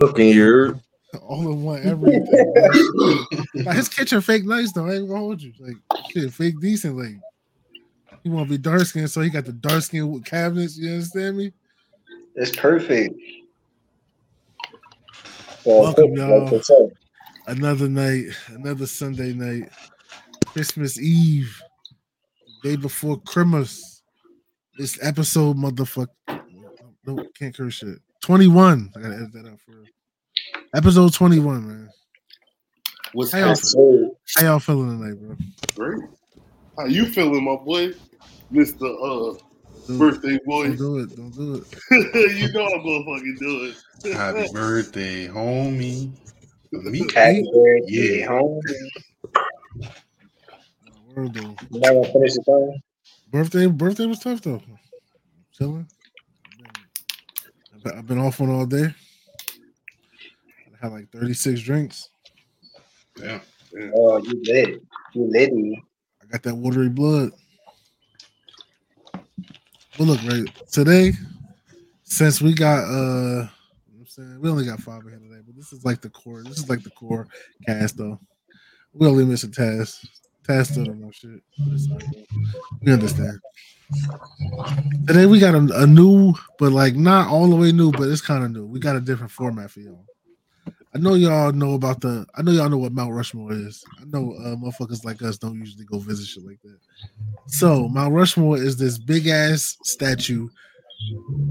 Looking here. All in one everything. like, his kitchen fake nice though. I ain't gonna hold you. Like shit, fake decent. Like he want to be dark skinned, so he got the dark skin with cabinets. You understand me? It's perfect. Welcome, y'all. Another night, another Sunday night, Christmas Eve, day before Christmas. This episode, motherfucker. No, can't curse shit. 21. I gotta edit that out for real. Episode 21, man. What's How y'all, happening? how y'all feeling tonight, bro? Great. How you feeling, my boy? Mr. Uh Dude, birthday boy. Don't do it. Don't do it. you know I'm gonna fucking do it. Happy birthday, homie. Me? Happy birthday, Yeah. home. Word, though. You finish the song? Birthday, birthday was tough though. Chilling. I've been- off one all day. I had like 36 drinks. Yeah. Oh, you lit. You litty. I got that watery blood. Well, look, right today, since we got uh, you know what I'm saying we only got five ahead here today, but this is like the core. This is like the core cast though. We only missing Taz. Taz still don't know shit. But it's all right. We understand. Today we got a, a new, but like not all the way new, but it's kind of new. We got a different format for y'all. I know y'all know about the. I know y'all know what Mount Rushmore is. I know uh, motherfuckers like us don't usually go visit shit like that. So Mount Rushmore is this big ass statue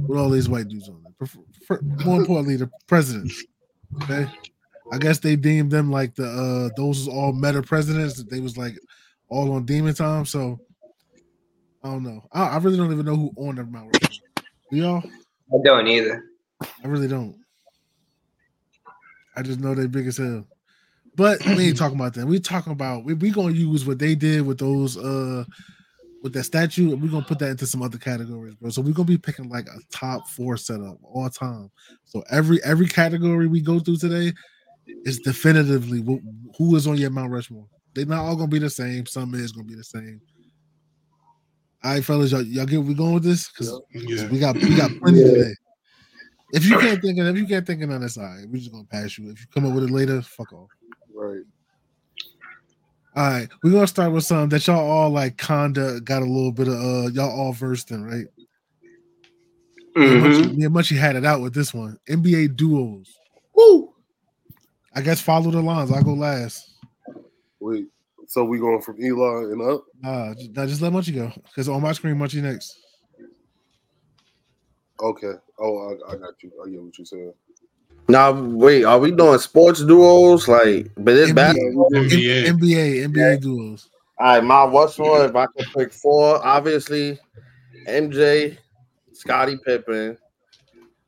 with all these white dudes on it. More importantly, the presidents. Okay, I guess they deemed them like the uh those all meta presidents. They was like all on demon time. So I don't know. I, I really don't even know who on the Mount Rushmore. Do y'all? I don't either. I really don't. I just know they big as hell. But we ain't talking about that. We talking about we we gonna use what they did with those uh with that statue, and we're gonna put that into some other categories, bro. So we're gonna be picking like a top four setup all time. So every every category we go through today is definitively who, who is on your Mount Rushmore. They're not all gonna be the same. Some is gonna be the same. All right, fellas, y'all, y'all get we going with this? Because Yeah. we got we got plenty today. If you can't think of if you can't think of none, that's all right. We're just gonna pass you. If you come up with it later, fuck off. Right. All right, we're gonna start with something that y'all all like kinda got a little bit of uh y'all all versed in, right? Me and Mhm. Me and Munchie had it out with this one. NBA duos. Woo! I guess follow the lines. I'll go last. Wait. So we going from Eli and up? Nah, just, just let Munchie go. Because on my screen, Munchie next. Okay. Oh, I, I got you. I get what you're saying. Now, wait, are we doing sports duos? Like, but it's NBA. basketball. NBA. M- NBA, NBA duos. All right, my what's one? If I could pick four, obviously, MJ, Scottie Pippen.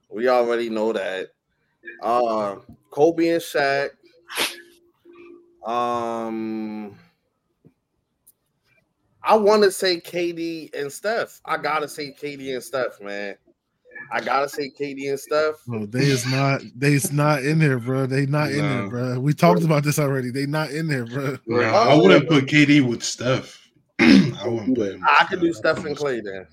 We already know that. Uh, Kobe and Shaq. Um, I want to say KD and Steph. I gotta say KD and Steph, man. I gotta say KD and Steph. Bro, they is not they is not in there, bro. They not in there, bro. We talked about this already. They not in there, bro. Nah, I wouldn't put KD with Steph. I wouldn't put him. with I could do Steph and Clay then.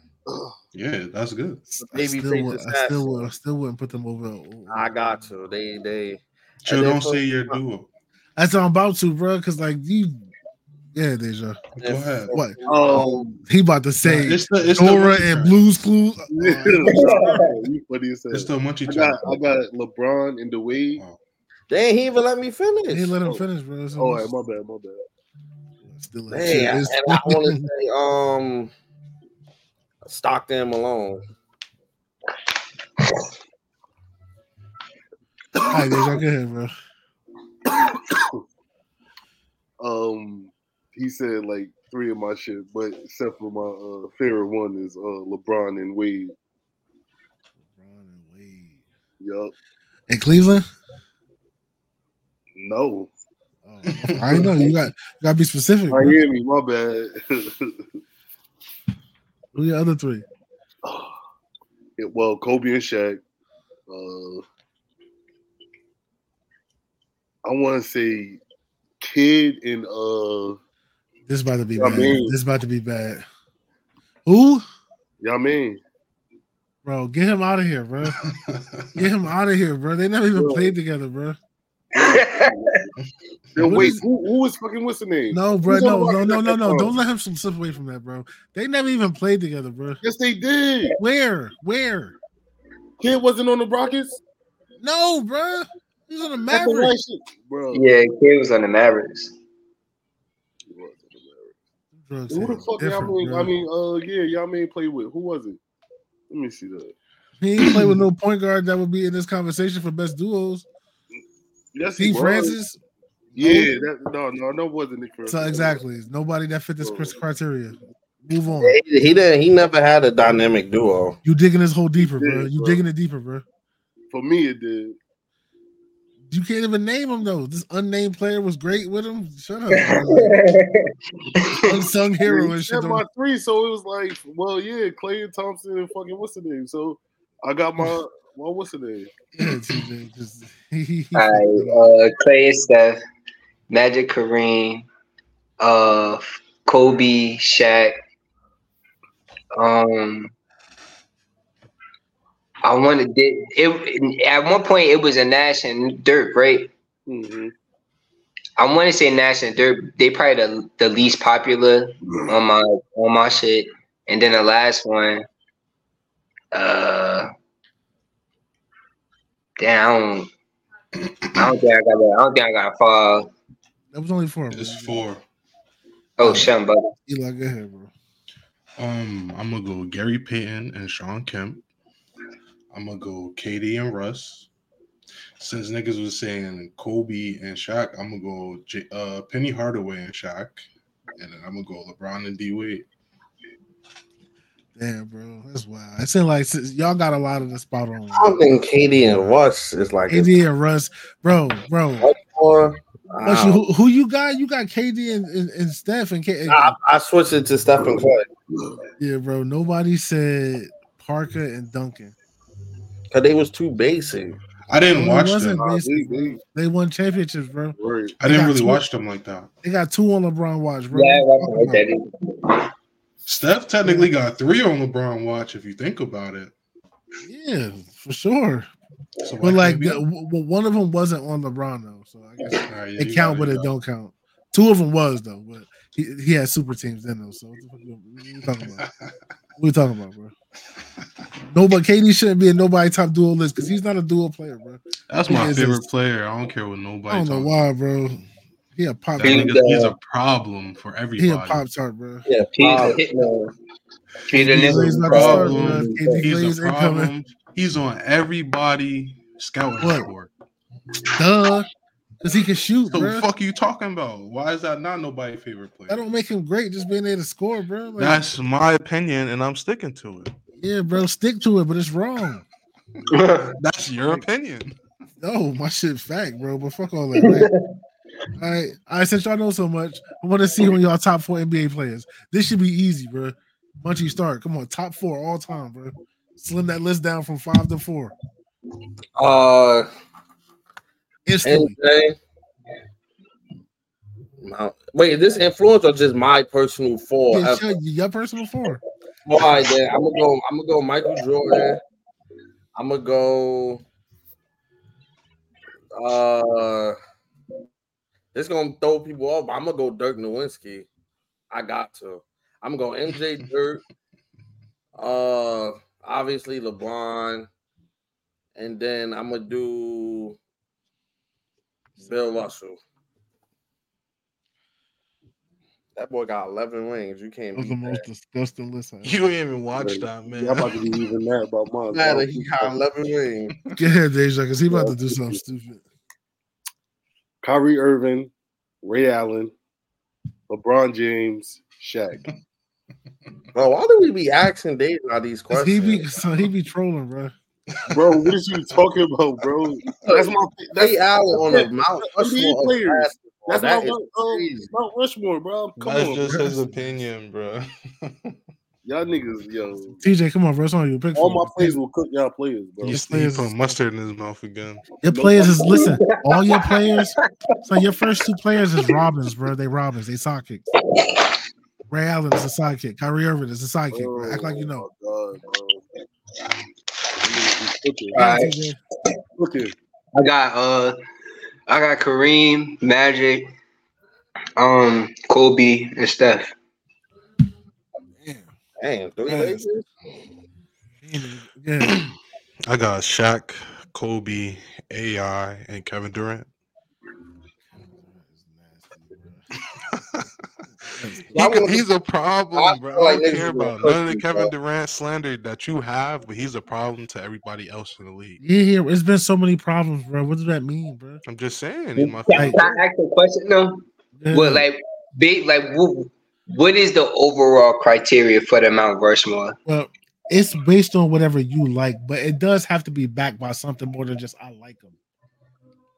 Yeah, that's good. I Baby still, would, is I still would, I still wouldn't put them over. I got to. They they Chill, And then don't put- say your duo. That's what I'm about to, bro. Because like you, yeah, Deja. Go ahead. What Oh, he about to say? It's the it's Dora munchie and. Blues Clues. what do you say? It's the munchie I got. I got LeBron and the Wade. they ain't even let me finish. He let him finish, bro. So Oh, all right, my bad, my bad. still Man, shit, and I want to say um Stockton Malone. All right, Deja, go ahead, bro. Um, he said like three of my shit, but except for my uh, favorite one is uh, LeBron and Wade. LeBron and Wade. Yup. In Cleveland. No, Oh, I know you got you got to be specific. Bro. Miami. My bad. Who your other three? It- well, Kobe and Shaq. Uh, I want to say Kid and uh, This is about to be Yeah, bad. man. This is about to be bad. Who? y'all mean Bro, get him out of here, bro. Get him out of here, bro. They never even Bro. played together, bro. Yo, wait, is- who, who was fucking what's the name? No, bro. Who's No, no, no, no, no. Don't let him some slip away from that, bro. They never even played together, bro. Yes, they did. Where? Where? Kid wasn't on the Rockets. No, bro. He's on the That's the right Mavericks. shit, bro. yeah, kid was on the Mavericks. He was on the Mavericks. Drugs Who the fuck y'all mean? bro. I mean, uh, yeah, y'all mean play with. Who was it? Let me see that. he ain't play with no point guard that would be in this conversation for best duos. Yes, Steve. Francis. Yeah, that, no, no, no, wasn't Nick Francis. So exactly, nobody that fit this cris- criteria. Move on. He, he didn't. He never had a dynamic duo. You digging this hole deeper, bro. Yeah, You bro. digging it deeper, bro. For me, it did. You can't even name him though. This unnamed player was great with him. Shut up. Unsung hero He and shit. my three, so it was like, well, yeah, Clay and Thompson and fucking what's the name? So I got my, well, what's the name? All right, uh, Clay and Steph, Magic Kareem, uh, Kobe, Shaq. Um, I wanted it, it. At one point, it was a Nash and Dirk, right? Mhm. I want to say Nash and Dirk. They probably the, the least popular on my on my shit. And then the last one, uh, damn, I don't, I don't think I got that. I don't think I got five. that was only four. Bro. It's four. Oh, shit, but Eli, go ahead, bro. Um, I'm gonna go Gary Payton and Shawn Kemp. I'm gonna go KD and Russ. Since niggas was saying Kobe and Shaq, I'm gonna go J- uh, Penny Hardaway and Shaq, and then I'm gonna go LeBron and D Wade. Damn, bro, that's wild. It seems like since y'all got a lot of the spot on. I think KD and Russ is like KD and Russ, bro, bro. Or, But you, who, who you got? You got KD and, and, and Steph and K. I, I switched it to Steph and Clay Yeah, bro. Nobody said Parker and Duncan. Because they was too basic. I didn't No, it watch wasn't them. Basic, they- They won championships, bro. Right. I didn't really two- watch them like that. They got two on LeBron watch, bro. yeah, I What wasn't like talking that either. Steph technically got three on LeBron watch if you think about it. Yeah, for sure. So But like, the, we- w- w- one of them wasn't on LeBron though, so I guess All right, yeah, it you count, but it don't count. Two of them was though, but he, he had super teams then though. So what the fuck you- you talking about? What we talking about, bro? Nobody, KD shouldn't be in nobody top duo list because he's not a dual player, bro. That's my He is favorite a- player. I don't care what nobody. I don't know why, bro. He a pop. That He- he's a problem for everybody. He everybody. a pop tart, bro. Yeah, He's a uh. Peter He's Nichols. about start, problem. bro. KD He's plays a incoming. problem. He's on everybody scouting What? report. Duh, because he can shoot, So bro. the fuck are you talking about? Why is that not nobody's favorite player? That don't make him great. Just being able to score, bro. Like, That's my opinion, and I'm sticking to it. yeah, bro. Stick to it, but it's wrong. That's your opinion. No, my shit fact, bro. But fuck all that. Right? all right, all right. Since y'all know so much, I want to see who y'all top four NBA players. This should be easy, bro. Once you start, come on, top four all time, bro. Slim that list down from five to four uh, instantly. Wait, is this influence or just my personal four? Yeah, sure, your personal four. All right, then I'm gonna go. I'm gonna go Michael Jordan. I'm gonna go. Uh, it's gonna throw people off. but I'm gonna go Dirk Nowitzki. I got to. I'm gonna go MJ Dirk. Uh, obviously LeBron, and then I'm gonna do Bill Russell. That boy got 11 rings. You can't That was the most that. disgusting list. I You don't even watch that, man. I'm about to be even mad about mine. Nah, he got 11 rings. Go ahead, Deja, because he about to do something stupid. Kyrie Irving, Ray Allen, LeBron James, Shaq. Bro, why do we be asking Dave these questions? He be so he be trolling, bro. Bro, what is you talking about, bro? That's my that's, Ray Allen on the Mount NBA Rushmore of players. basketball. that's That my is um. Mount Rushmore, bro. Come That's on, just bro. his opinion, bro. y'all niggas, yo. TJ, come on, bro. It's on you. Pick All four. my players will cook y'all players, bro. He, Just he players put mustard in his mouth again. Your players is listen. All your players. So your first two players is Robins, bro. They Robins. They sidekicks. Ray Allen is a sidekick. Kyrie Irving is a sidekick. bro. Act like you know. Oh, my God, bro. Cooking. All right. TJ. I got uh, I got Kareem, Magic, um, Kobe, and Steph. Damn. Damn, three Yeah. Lakers? Yeah. I got Shaq, Kobe, AI, and Kevin Durant. He I could- wanna- he's a problem, bro. like I don't niggas care about none of the Kevin bro. Durant slander that you have, but he's a problem to everybody else in the league. Yeah, yeah, it's been so many problems, bro. What does that mean, bro? I'm just saying, he's my Can, I ask a question though? Yeah. What like big like what, what is the overall criteria for the Mount Rushmore? Well, it's based on whatever you like, but it does have to be backed by something more than just I like them.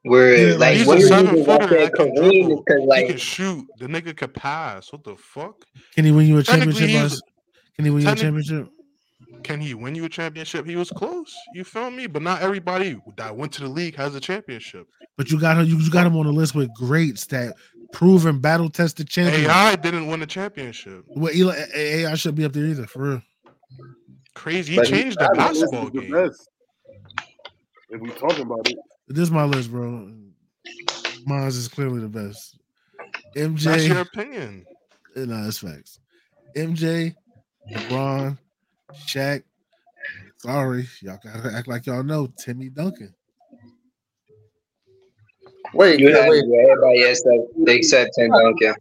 Where Yeah, like He's what a is seven reason why footer I that can said Kareem is dribble. because he like can shoot. The nigga could pass. What the fuck? Can he win you a championship? he's- Can he win you a championship? Can he win you a championship? He was close. You feel me? But not everybody that went to the league has a championship. But you got him. You, you got him on the list with greats that proven battle tested champions. AI didn't win a championship. Well, Eli, AI should be up there either, for real. Crazy. He But he- changed the This basketball is the game. best. If we talking about it, This is my list, bro. Mine's is clearly the best. MJ. That's MJ, your opinion. no, that's facts. MJ, LeBron, Shaq. Sorry, y'all gotta act like y'all know Timmy Duncan. Wait, you wait, have wait. everybody except except Tim Duncan.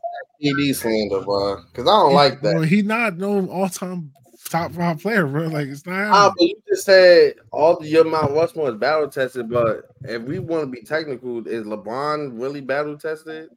ED slander, bro. Because I don't like that. Bro, he not no all time top five player, bro. Like it's not. Ah, happening. but you just said all the your Mount Rushmore is battle tested, but if we want to be technical, is LeBron really battle tested?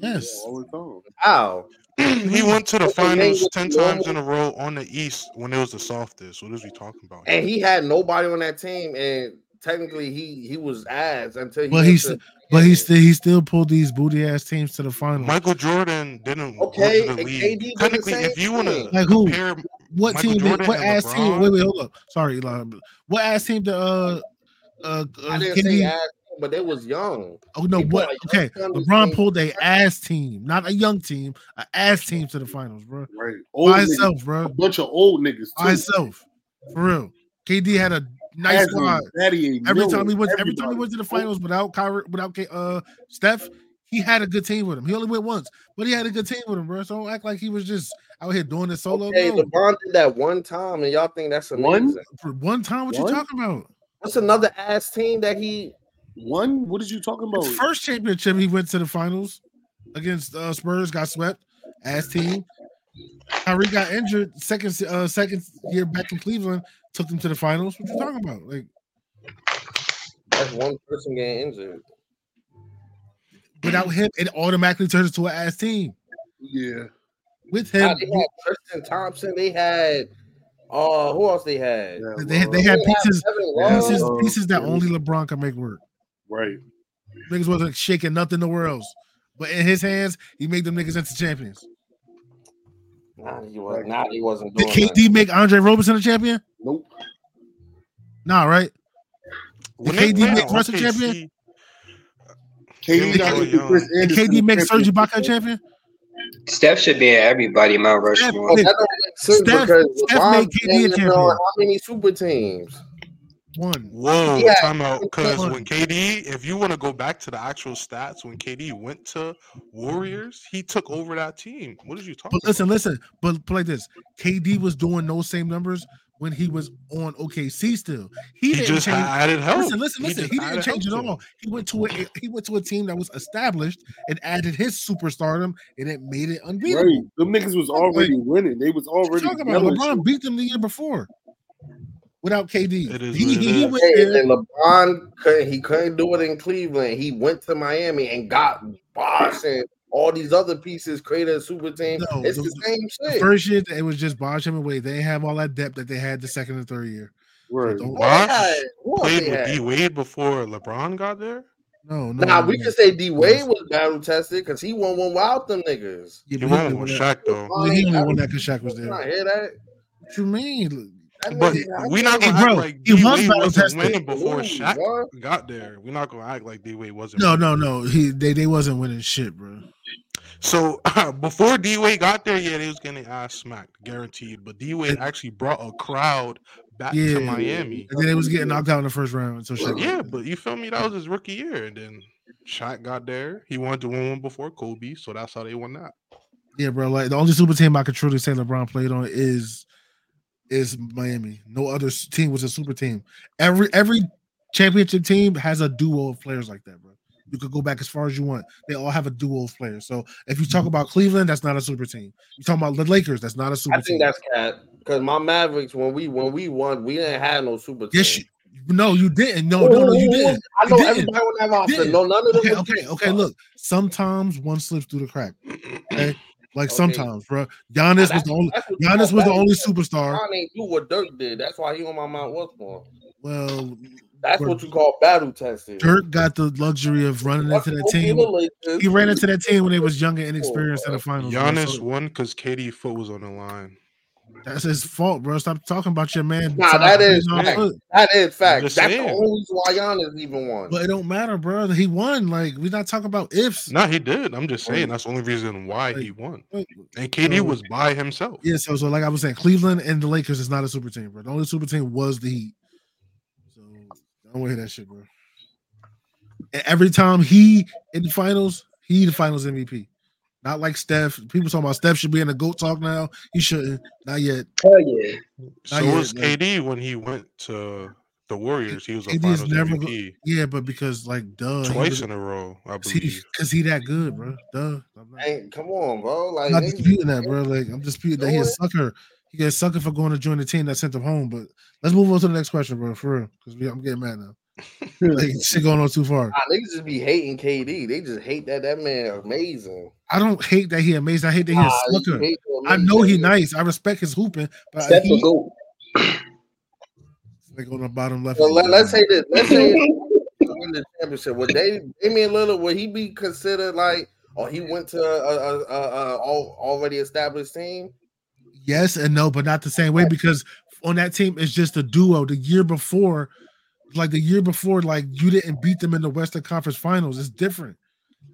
yes. all. How? he went to the finals ten times in a row on the East when it was the softest. What is we talking about? And he had nobody on that team, and technically he he was ass until he. But went he's to- but he still he still pulled these booty ass teams to the final. Michael Jordan didn't Okay, the and. KD did the Technically, same if you want to. Like who? what Michael team? Did, what and ass team? Wait, wait, hold up. Sorry, Eli. What ass team? The uh, uh, I uh didn't say KD? ass, but they was young. Oh no, He what? Okay, young team LeBron pulled the a ass team, not a young team, a ass team to the finals, bro. Right. Old By niggas, himself, bro. a bunch of old niggas By himself, for real. KD had a nice Daddy- squad. Every know time he it. went, every time he went to the finals without Kyrie, without K- uh Steph, he had a good team with him. He only went once, but he had a good team with him, bro. So don't act like he was just out here doing it solo. Okay, no. LeBron did that one time, and y'all think that's One? amazing. For one time, what One? you talking about? What's another ass team that he? One? What is you talking about? His first championship, he went to the finals against uh, Spurs, got swept. Ass team. Kyrie got injured. Second, uh, second year back in Cleveland, took them to the finals. What you talking about? Like That's one person getting injured. without him, it automatically turns into an ass team. Yeah. With Nah, him, they had Tristan Thompson. They had. Uh, who else they had? yeah they, had- they well, had They had pieces, Kevin Yeah. Love. pieces, uh, pieces that only LeBron can make work. Right. Niggas wasn't shaking nothing in the else. But in his hands, he made them niggas into champions. Nah, he was. Nah, he wasn't Did doing KD make Andre Roberson a champion? Nope. Nah, right? Did they KD played make on Russ a OKC, champion? KD got Joe to Young. Chris Did KD make Serge Ibaka a champion? Steph should be in everybody Mount. Rushmore. Oh, that don't make sense Steph- Steph made KD a champion. how many super teams? One. Whoa, Yeah. time out. Because when KD, if you want to go back to the actual stats, when KD went to Warriors, he took over that team. What did you talk But listen, about? listen. But play this. KD was doing those same numbers when he was on OKC still. He, He didn't just change. added help. Listen, listen, He listen. just He, didn't change it help to all. him. He went to a he went to a team that was established and added his superstardom, and it made it unbeatable. Right. Them niggas was already winning. They was What you already. talking about? LeBron beat them the year before without KD. It is he, what it he, he is. went there. and LeBron couldn't. He couldn't do it in Cleveland. He went to Miami and got Bosh and all these other pieces. Created a super team. No, it's the- the, same The shit. first year it was just Bosh him away. They didn't have all that depth that they had the second and third year. Right. Don't- Who else Bosh had- who else Played with? D Wade before LeBron got there. No, no. Nah, no, we no. can say D Wade was battle tested because he won one without them niggas. Yeah, He won only with won Shaq though. that- He only won that because Shaq was You there. not hear that? What you mean? That But nigga- we not gonna bro, act like he D was Wade battle wasn't tested. winning before Ooh, Shaq bro. got there. We're not gonna act like D Wade wasn't. No, winning. no, no. He they, they wasn't winning shit, bro. So before D Wade got there, yeah, they was getting ass smacked, guaranteed. But D Wade actually brought a crowd back Yeah. to Miami. And then they was getting knocked out in the first round So Shaq. Yeah, but you feel me? That was his rookie year, and then Shaq got there. He wanted to win one before Kobe, so that's how they won that. yeah, bro. Like the only super team I could truly say LeBron played on is is Miami. No other team was a super team. Every every championship team has a duo of players like that, bro. You could go back as far as you want. They all have a duo of players. So if you talk mm-hmm. about Cleveland, that's not a super team. You talk about the Lakers, that's not a super team. I team. think that's cat because my Mavericks when we when we won, we didn't have no super. yes, team. you, no, you didn't. No, no, no, you didn't. I know You didn't. everybody on that roster. didn't. No, none of them. Okay, okay, okay. Look, sometimes one slips through the crack. Okay, like Okay. sometimes, bro. Giannis oh, was the only. that's Giannis was the only superstar. Bron ain't do what Dirk did. That's why he on my Mount Rushmore. Well, That's Bro. what you call battle testing. Dirk got the luxury of running into that team. He ran into that team when they was younger and inexperienced in the finals. bro. Giannis So won because KD foot was on the line. That's his fault, bro. Stop talking about your man. Nah, that is fact. that is fact. just That's saying. the only reason why Giannis even won. But it don't matter, bro. He won. Like we're not talking about ifs. No, he did. I'm just saying that's the only reason why he won. And KD So- was by himself. Yeah, so so like I was saying, Cleveland and the Lakers is not a super team, bro. The only super team was the Heat. So I don't want to hear that shit, bro. And every time he in the finals, he the finals MVP. Not like Steph. People talking about Steph should be in the GOAT talk now. He shouldn't. Not yet. Hell yeah. So yet, was like- KD when he went to the Warriors. He was a KD finals never go- MVP Yeah, but because like duh, he twice was- in a row, I believe. because he, that good, bro. Duh. I'm not, Hey, come on, bro. Like I'm not niggas- disputing that, bro. Like I'm disputing that he a sucker. He got a sucker for going to join the team that sent him home. But let's move on to the next question, bro. For real, because I'm getting mad now. like shit going on too far. Nah, niggas just be hating KD. They just hate that that man amazing. I don't hate that he amazing. I hate that he Nah, a sucker. hate I know he nice. I respect his hooping, but Steph he a goat. like on the bottom left. Well, let, us say this. Let's say he win the championship. Would they Damian Lillard would he be considered like or he went to a, a, a, a, al- already established team? Yes and no, but not the same way because on that team it's just a duo. The year before, like the year before, like you didn't beat them in the Western Conference Finals. It's different.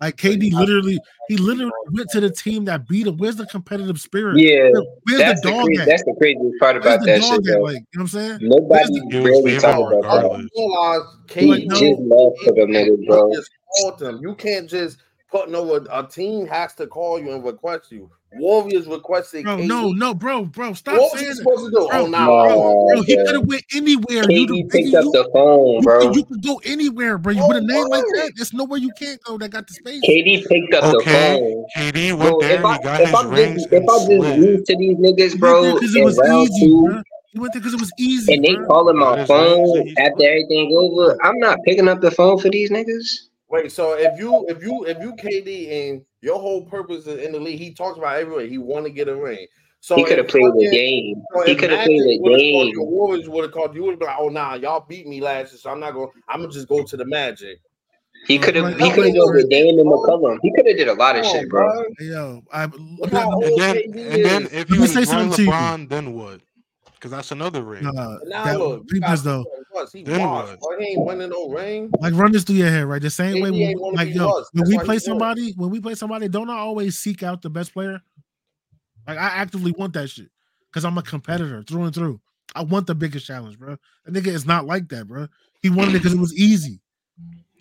Like KD literally, he literally went to the team that beat him. Where's the competitive spirit? Yeah, Where's that's the the, dog crazy, at? that's the craziest part about the that dog shit. at? Like, you know what I'm saying? Nobody It really talk Draymond about that. regardless. Realize Like, KD. Just love for them niggas, bro. You just called them. You can't just put no a, a team has to call you and request you. Warriors requested Bro, KD. no, no, bro, bro, stop What was saying he that. supposed to do? Bro, oh, no. bro. Bro, he could have went anywhere. You, the KD picked up you, the phone, you, bro. could- you could go anywhere, bro. You Oh, with a name like that, there's nowhere you can't go that got the space. KD picked up the Okay, phone. KD went Bro, there. if I, he got if his I'm rings just, if I just slid. lose to these niggas, bro, because it was easy, two, bro. He went there because it was easy. and they bro. calling my his rings and phone after everything over, I'm not picking up the phone for these niggas. Wait, so if you if you if you KD and your whole purpose is in the league, he talks about everywhere. He want to get a ring. So He could have played the game. so He could have played the game. you, Warriors would have called you. Would have been like, "Oh, nah, y'all beat me last year, so I'm not going. I'm gonna just go to the Magic." He could have. He could have no, went with Dame and bro. McCollum. He could have did a lot of Come shit, bro. bro. Yo, I, Look how old And then, and then if Let he was say joining something to you. LeBron, then what? Because that's another ring. nah, But now that, look, peep this though. He Then washed, what? He ain't winning no ring. Like run this through your head, right? The same way, KD when, like yo, lost. when That's we play he won. somebody, when we play somebody, don't I always seek out the best player? Like I actively want that shit because I'm a competitor through and through. I want the biggest challenge, bro. That nigga is not like that, bro. He wanted it because it was easy.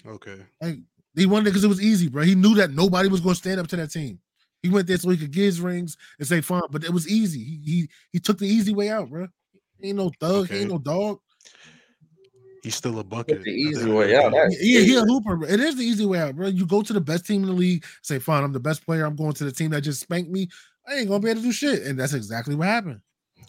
Okay. Like he wanted it because it was easy, bro. He knew that nobody was going to stand up to that team. He went there so he could get his rings and say fine, but it was easy. He he he took the easy way out, bro. He ain't no thug. He ain't no dog. He's still a bucket. It's the easy way out. day. That's Yeah, he a hooper. Bro. It is the easy way out, bro. You go to the best team in the league, say, fine, I'm the best player. I'm going to the team that just spanked me. I ain't gonna be able to do shit. And that's exactly what happened.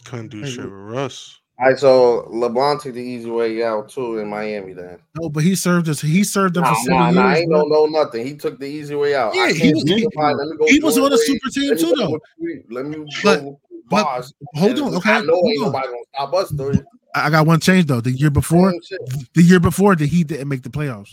Couldn't do shit with Russ. All right, so LeBron took the easy way out too in Miami. Then No, but he served us. He served them nah, for seven nah, nah, years. ain't bro. no no nothing. He took the easy way out. Yeah, he was- he- fine. Let me go he was on a super team Let too, go though. with- Let me But- go but- Bosh. Hold on, okay. I know hold ain't on. nobody gonna stop us though. I I got one change though. The year before, Same the year before, the Heat didn't make the playoffs.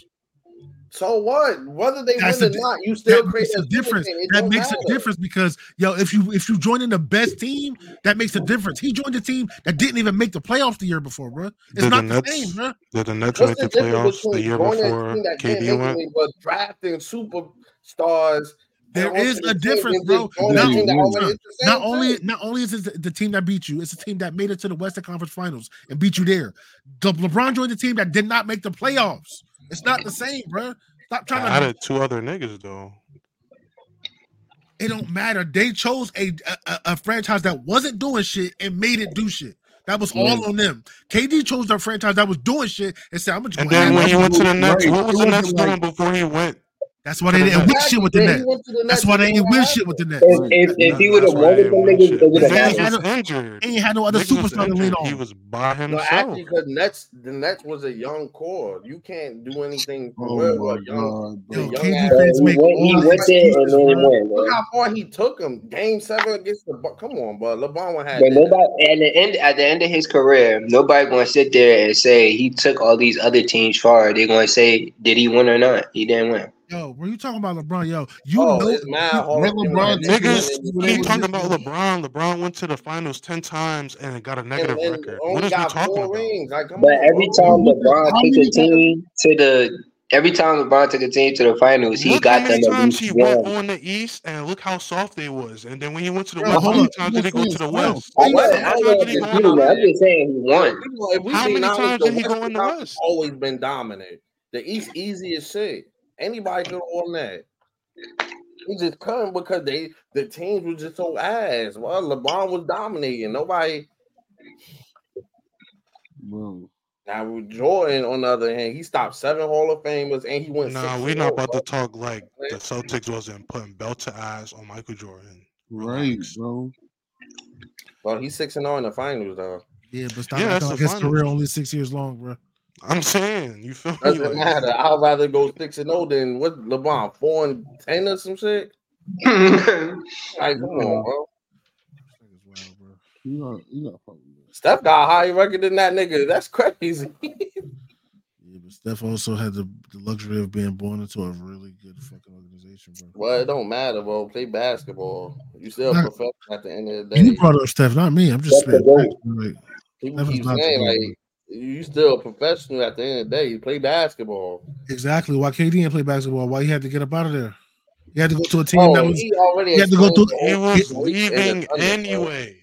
So what? Whether they That's win or di- not, you still That create makes a super difference. That makes matter. a difference because yo, if you if you join in the best team, that makes a difference. He joined a team that didn't even make the playoffs the year before, bro. It's Did the not the Nets- same, bro. Did the Nets What's make the the playoffs the year before team that can't KD make went? but drafting super stars There Going is to the a difference, bro. Not, to the team that Not- already did the same not only not only is it the, the team that beat you, it's the team that made it to the Western Conference Finals and beat you there. The, LeBron joined the team that did not make the playoffs. It's not the same, bro. Stop I trying to. added two other niggas though. It don't matter. They chose a, a a franchise that wasn't doing shit and made it do shit. That was all mm. on them. KD chose their franchise that was doing shit and said, "I'm gonna." And then when he went to the Nets, Right. what was the wasn't Nets doing before he went? That's why they didn't win shit with the Then net. went to the That's why they then ain't what win shit with the net. If, if, if he would have won with they them niggas, shit. they would have had ain't Niggas had him. was injured. Ain't had no other superstar to lean on. He was by No, himself. actually, because Nets, the Nets was a young core. You can't do anything for Oh real my with a young. god, Yo, young bro. Ass- make went, he went there and then he bro. won, Look how far he took him. Game seven against the Bucks. Come on, bro. LeBron had But nobody at the end at the end of his career, nobody gonna sit there and say he took all these other teams far. They're gonna say, did he win or not? He didn't win. Yo, when you talking about LeBron, yo, you oh, know, it's mad Hall Let of Fame LeBron niggas Niggas keep talking about LeBron. LeBron went to the finals ten times and got a negative and, and record. only What is we got talking four about? rings. Like, But on, every time LeBron took many a team to the every time LeBron took a team to the finals, he Look how got many them at times least he went on the East, and look how soft they was. And then when he went to the Bro, West, how many times did he go to the West? Hey, what? I many ain't times gonna did he go dispute in the I'm just saying he won. If we, if we How many times did he go in the West? always been dominant. The East easy as shit. Anybody could have won that. He just couldn't because they the teams were just so ass. Well, LeBron was dominating. Nobody. Bro. Now with Jordan, on the other hand, he stopped seven Hall of Famers and he went. Nah, we're not about bro. to talk like the Celtics wasn't putting belt to ass on Michael Jordan. Right, Relax. bro. Well, he's six and zero in the finals though. yeah, but stop Yeah, acting that's like the his career only six years long, bro. I'm saying, you feel me? Doesn't Like, matter. I'd rather go six and zero than what LeBron four and ten or some shit. Like, come on, bro. Niggas wild, bro. You got, you got Steph got a higher record than that nigga. That's crazy. Yeah, but Steph also had the, the luxury of being born into a really good fucking organization, bro. well, it don't matter, bro. Play basketball. You still Nah. professional at the end of the day. You brought up Steph, not me. I'm just That's the spitting goal. facts, bro. Like, People keep saying like you still a professional at the end of the day. You play basketball. exactly why KD didn't play basketball. Why he had to get up out of there. He had to go to a team Oh, that was he already he had to go explained through- he was situation leaving Thunder, anyway.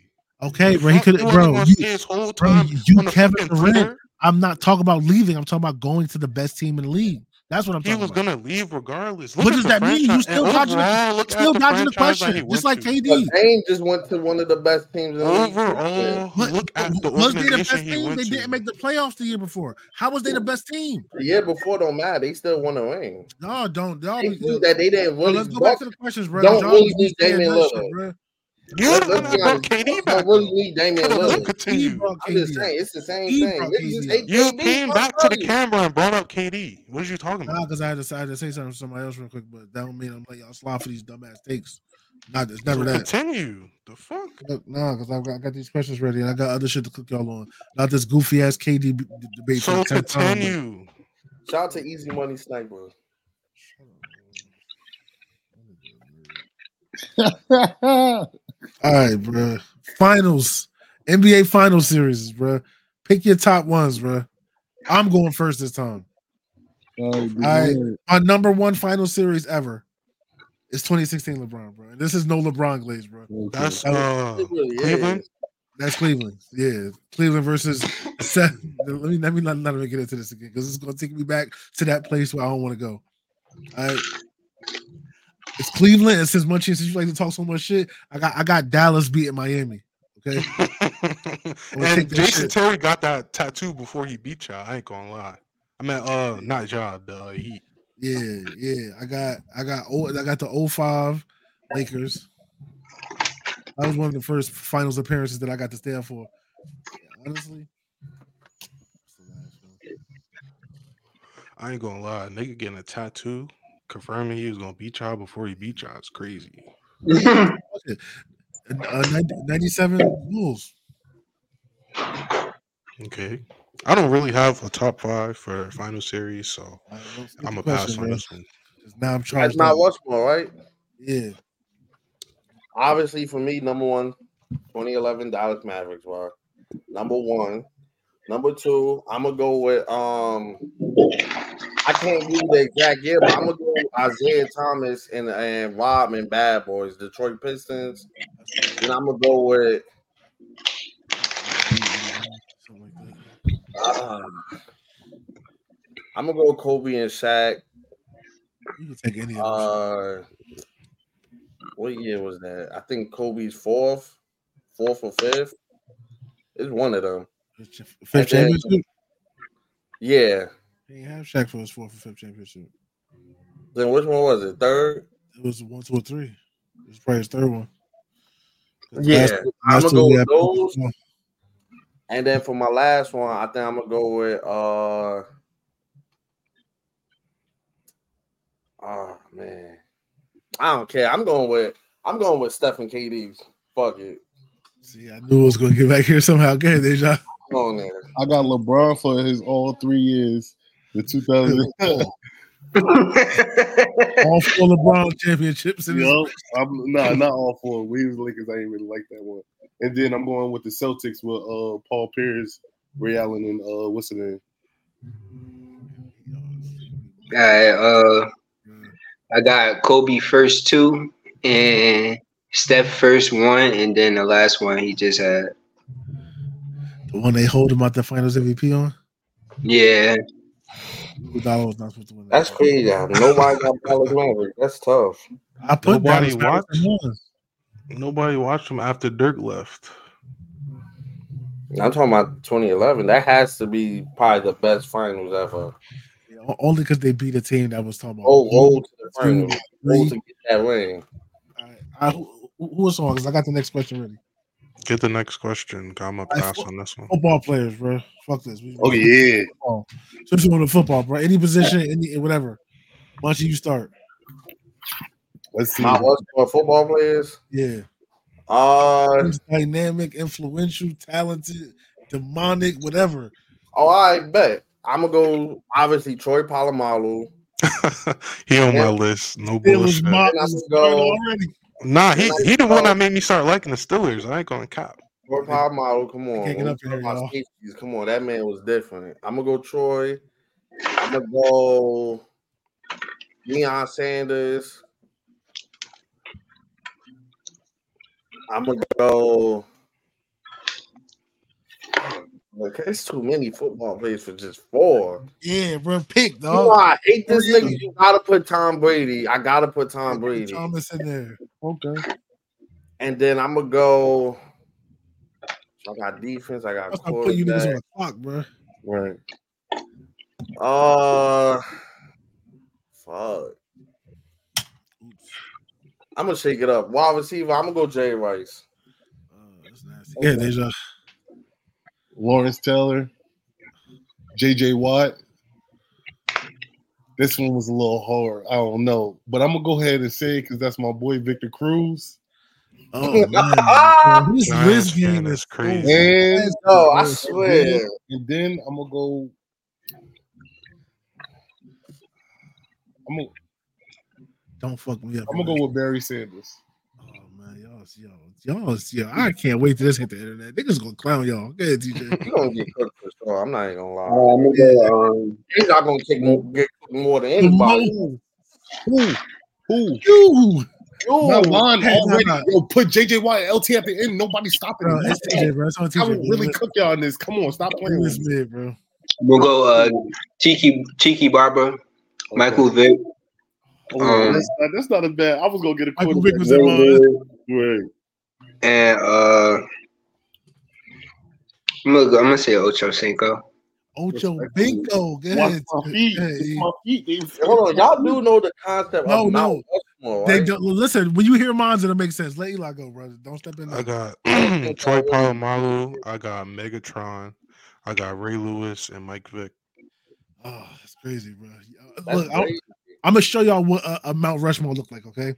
okay, The bro. He could, bro. You, his whole bro, you Kevin Durant. I'm not talking about leaving. I'm talking about going to the best team in the league. That's what I'm saying. He talking was about. gonna leave regardless. What does at the that mean? You franchise- still and dodging the- overall, look Still at dodging the franchise that question, just like to. KD. But Dame just went to one of the best teams in the league. Overall, What- look at the was they the organization best team? They to. didn't make the playoffs the year before. How was they the best team? The year before don't matter. They still won a ring. No, don't. Y'all They be, knew that they didn't Bro, really. let's go back to the questions, bro. don't Y'all really be need saying Damian Lillard. Shit, bro. Yeah, Let's- let's I be brought honest. KD Bucks back. don't really need Damian Lillard. continue. He I'm just saying it's the same He thing. just You came back to the camera and brought up KD. What are you talking Nah, about? because I had to I had to say something to somebody else real quick, but that don't mean I'm letting y'all slide for these dumbass takes. Not it's never So that. Continue. The fuck? No, because I've got, I got these questions ready and I got other shit to cook y'all on. Not this goofy ass KD b- d- debate. So the 10th time, but- continue. Shout out to Easy Money Sniper. All right, bro. Finals, NBA Final Series, bro. Pick your top ones, bro. I'm going first this time. All right, I- My number one final series ever is 2016 LeBron, bro. And this is no LeBron glaze, bro. Okay. That's Oh, uh It Cleveland. That's Cleveland. Yeah, Cleveland versus. Seth. Let me let me not, not even get into this again because it's going to take me back to that place where I don't want to go. All right. It's Cleveland, and since Munchie, since you like to talk so much shit, I got I got Dallas beating Miami. Okay, and Jason shit. Terry got that tattoo before he beat y'all. I ain't gonna lie. I mean, uh, not y'all. The uh, Heat. yeah, yeah. I got I got oh I got the 05 Lakers. That was one of the first finals appearances that I got to stand for. Honestly, that's the last one. I ain't gonna lie. Nigga getting a tattoo confirming he was gonna beat y'all before he beat y'all. It's crazy. uh, 90, 97 Bulls. Okay. I don't really have a top five for final series, so All right, well, skip I'm the gonna pass question, on bro, this one. 'cause Now I'm That's charged. not up. Westmore, right? Yeah, Obviously, for me, number one, 2011 Dallas Mavericks were number one. Number two, I'm gonna go with um. I can't use the exact year, but I'm gonna go with Isiah Thomas and and Rodman Bad Boys, Detroit Pistons. Then I'm gonna go with Something like that. uh, I'm gonna go with Kobe and Shaq. You can take any of those. Uh, what year was that? I think Kobe's fourth, fourth or fifth. It's one of them. Fifth and then- championship. Yeah. He didn't have Shaq for his fourth or fifth championship. Then which one was it? Third? It was one, two, or three. It was probably his third one. Yeah, last- I'm last gonna go with those. And then for my last one, I think I'm gonna go with uh oh man. I don't care. I'm going with I'm going with Stephen KD. Fuck it. See, I knew I was going to get back here somehow. Go ahead, Deja. Come on there. I got LeBron for his all three years. The 2000. All four LeBron championships. In his- I'm nah, not all four. We was Lakers. I ain't really like that one. And then I'm going with the Celtics with uh Paul Pierce, Ray Allen, and uh what's the name? All right, uh, I got Kobe first two, and Steph first one, and then the last one he just had. The one they hold him out the finals MVP on. Yeah, Iguodala was not supposed to win. that. That's crazy. Nobody got Dallas Mavericks. That's tough. I put Nobody Dallas Mavericks watched. on. Nobody watched him after Dirk left. I'm talking about 2011. That has to be probably the best finals ever. Yeah, only because they beat a team that was talking about. Oh, roll to oh, the finals. Oh, roll to get that ring. All right. I, who, who was on? Because I got the next question ready. Get the next question. I'm gonna I pass thought- on this one. Football players, bro. Fuck this. We- Oh yeah. football. Switch on to football, bro. Any position, any whatever. Why don't you start? Let's see. My what's for football players? Yeah. Uh dynamic, influential, talented, demonic, whatever. oh, I bet. I'm gonna go obviously Troy Polamalu. he on my list. No bullshit. mock Then I is could go- already. Nah, he he the one that made me start liking the Steelers. I ain't gonna cop. Troy Polamalu, come on. Can't get up here, talk about Come on, that man was different. I'm gonna go Troy. I'm gonna go Deion Sanders. I'm gonna go. Look, it's too many football players for just four. Yeah, bro. Pick, You know. I hate this nigga. You gotta put Tom Brady. I gotta put Tom Brady. Thomas in there. Okay. And then I'm gonna go. I got defense. I got I'm put you niggas on the clock, bro. Right. Uh, fuck. I'm gonna shake it up. Wide receiver. I'm gonna go Jay Rice. Uh, that's nasty. Yeah, Deja. Lawrence Taylor, J.J. Watt. This one was a little hard. I don't know, but I'm gonna go ahead and say because that's my boy Victor Cruz. Oh man, bro, his Giants wrist game is is crazy. crazy. And Oh, I bro. swear. and then I'm gonna go. I'm gonna, Don't fuck me up. I'm gonna go with Barry Sanders. Man, y'all, y'all, y'all, yo, I can't wait till this hit the internet. Niggas gonna clown y'all. Go ahead, TJ. You gonna get cooked for sure. I'm not even gonna lie. Uh, I'm gonna go. Um, He's not gonna kick more, get more than anybody. Who? Who? Who? You, Yo, Not lying hey, already. nah, nah. Yo, put JJ Watt and LT at the end. Nobody's stopping bro, him. it's TJ, bro. It's on I TJ. would bro. really cook y'all in this. Come on, stop playing this me. mid, bro. we'll go. Uh, Tiki Tiki Barber, Michael Vick, Oh, Um, that's, not, that's not a bad. I was gonna get a Michael. Vick was in my. Right. and uh, I'm gonna go, I'm gonna say Ocho Cinco. Ocho Binko. Go ahead. my feet. Hey, my feet. Hold on. Y'all do know the concept No, of no. Mount Rushmore, They right? don't, listen, when you hear mines, it'll make sense. Let Eli go, brother. Don't step in I got Troy Polamalu. I got Megatron. I got Ray Lewis and Mike Vick. Oh, that's crazy, bro. That's Look, I'm. I'm gonna show y'all what a, a Mount Rushmore look like. Okay,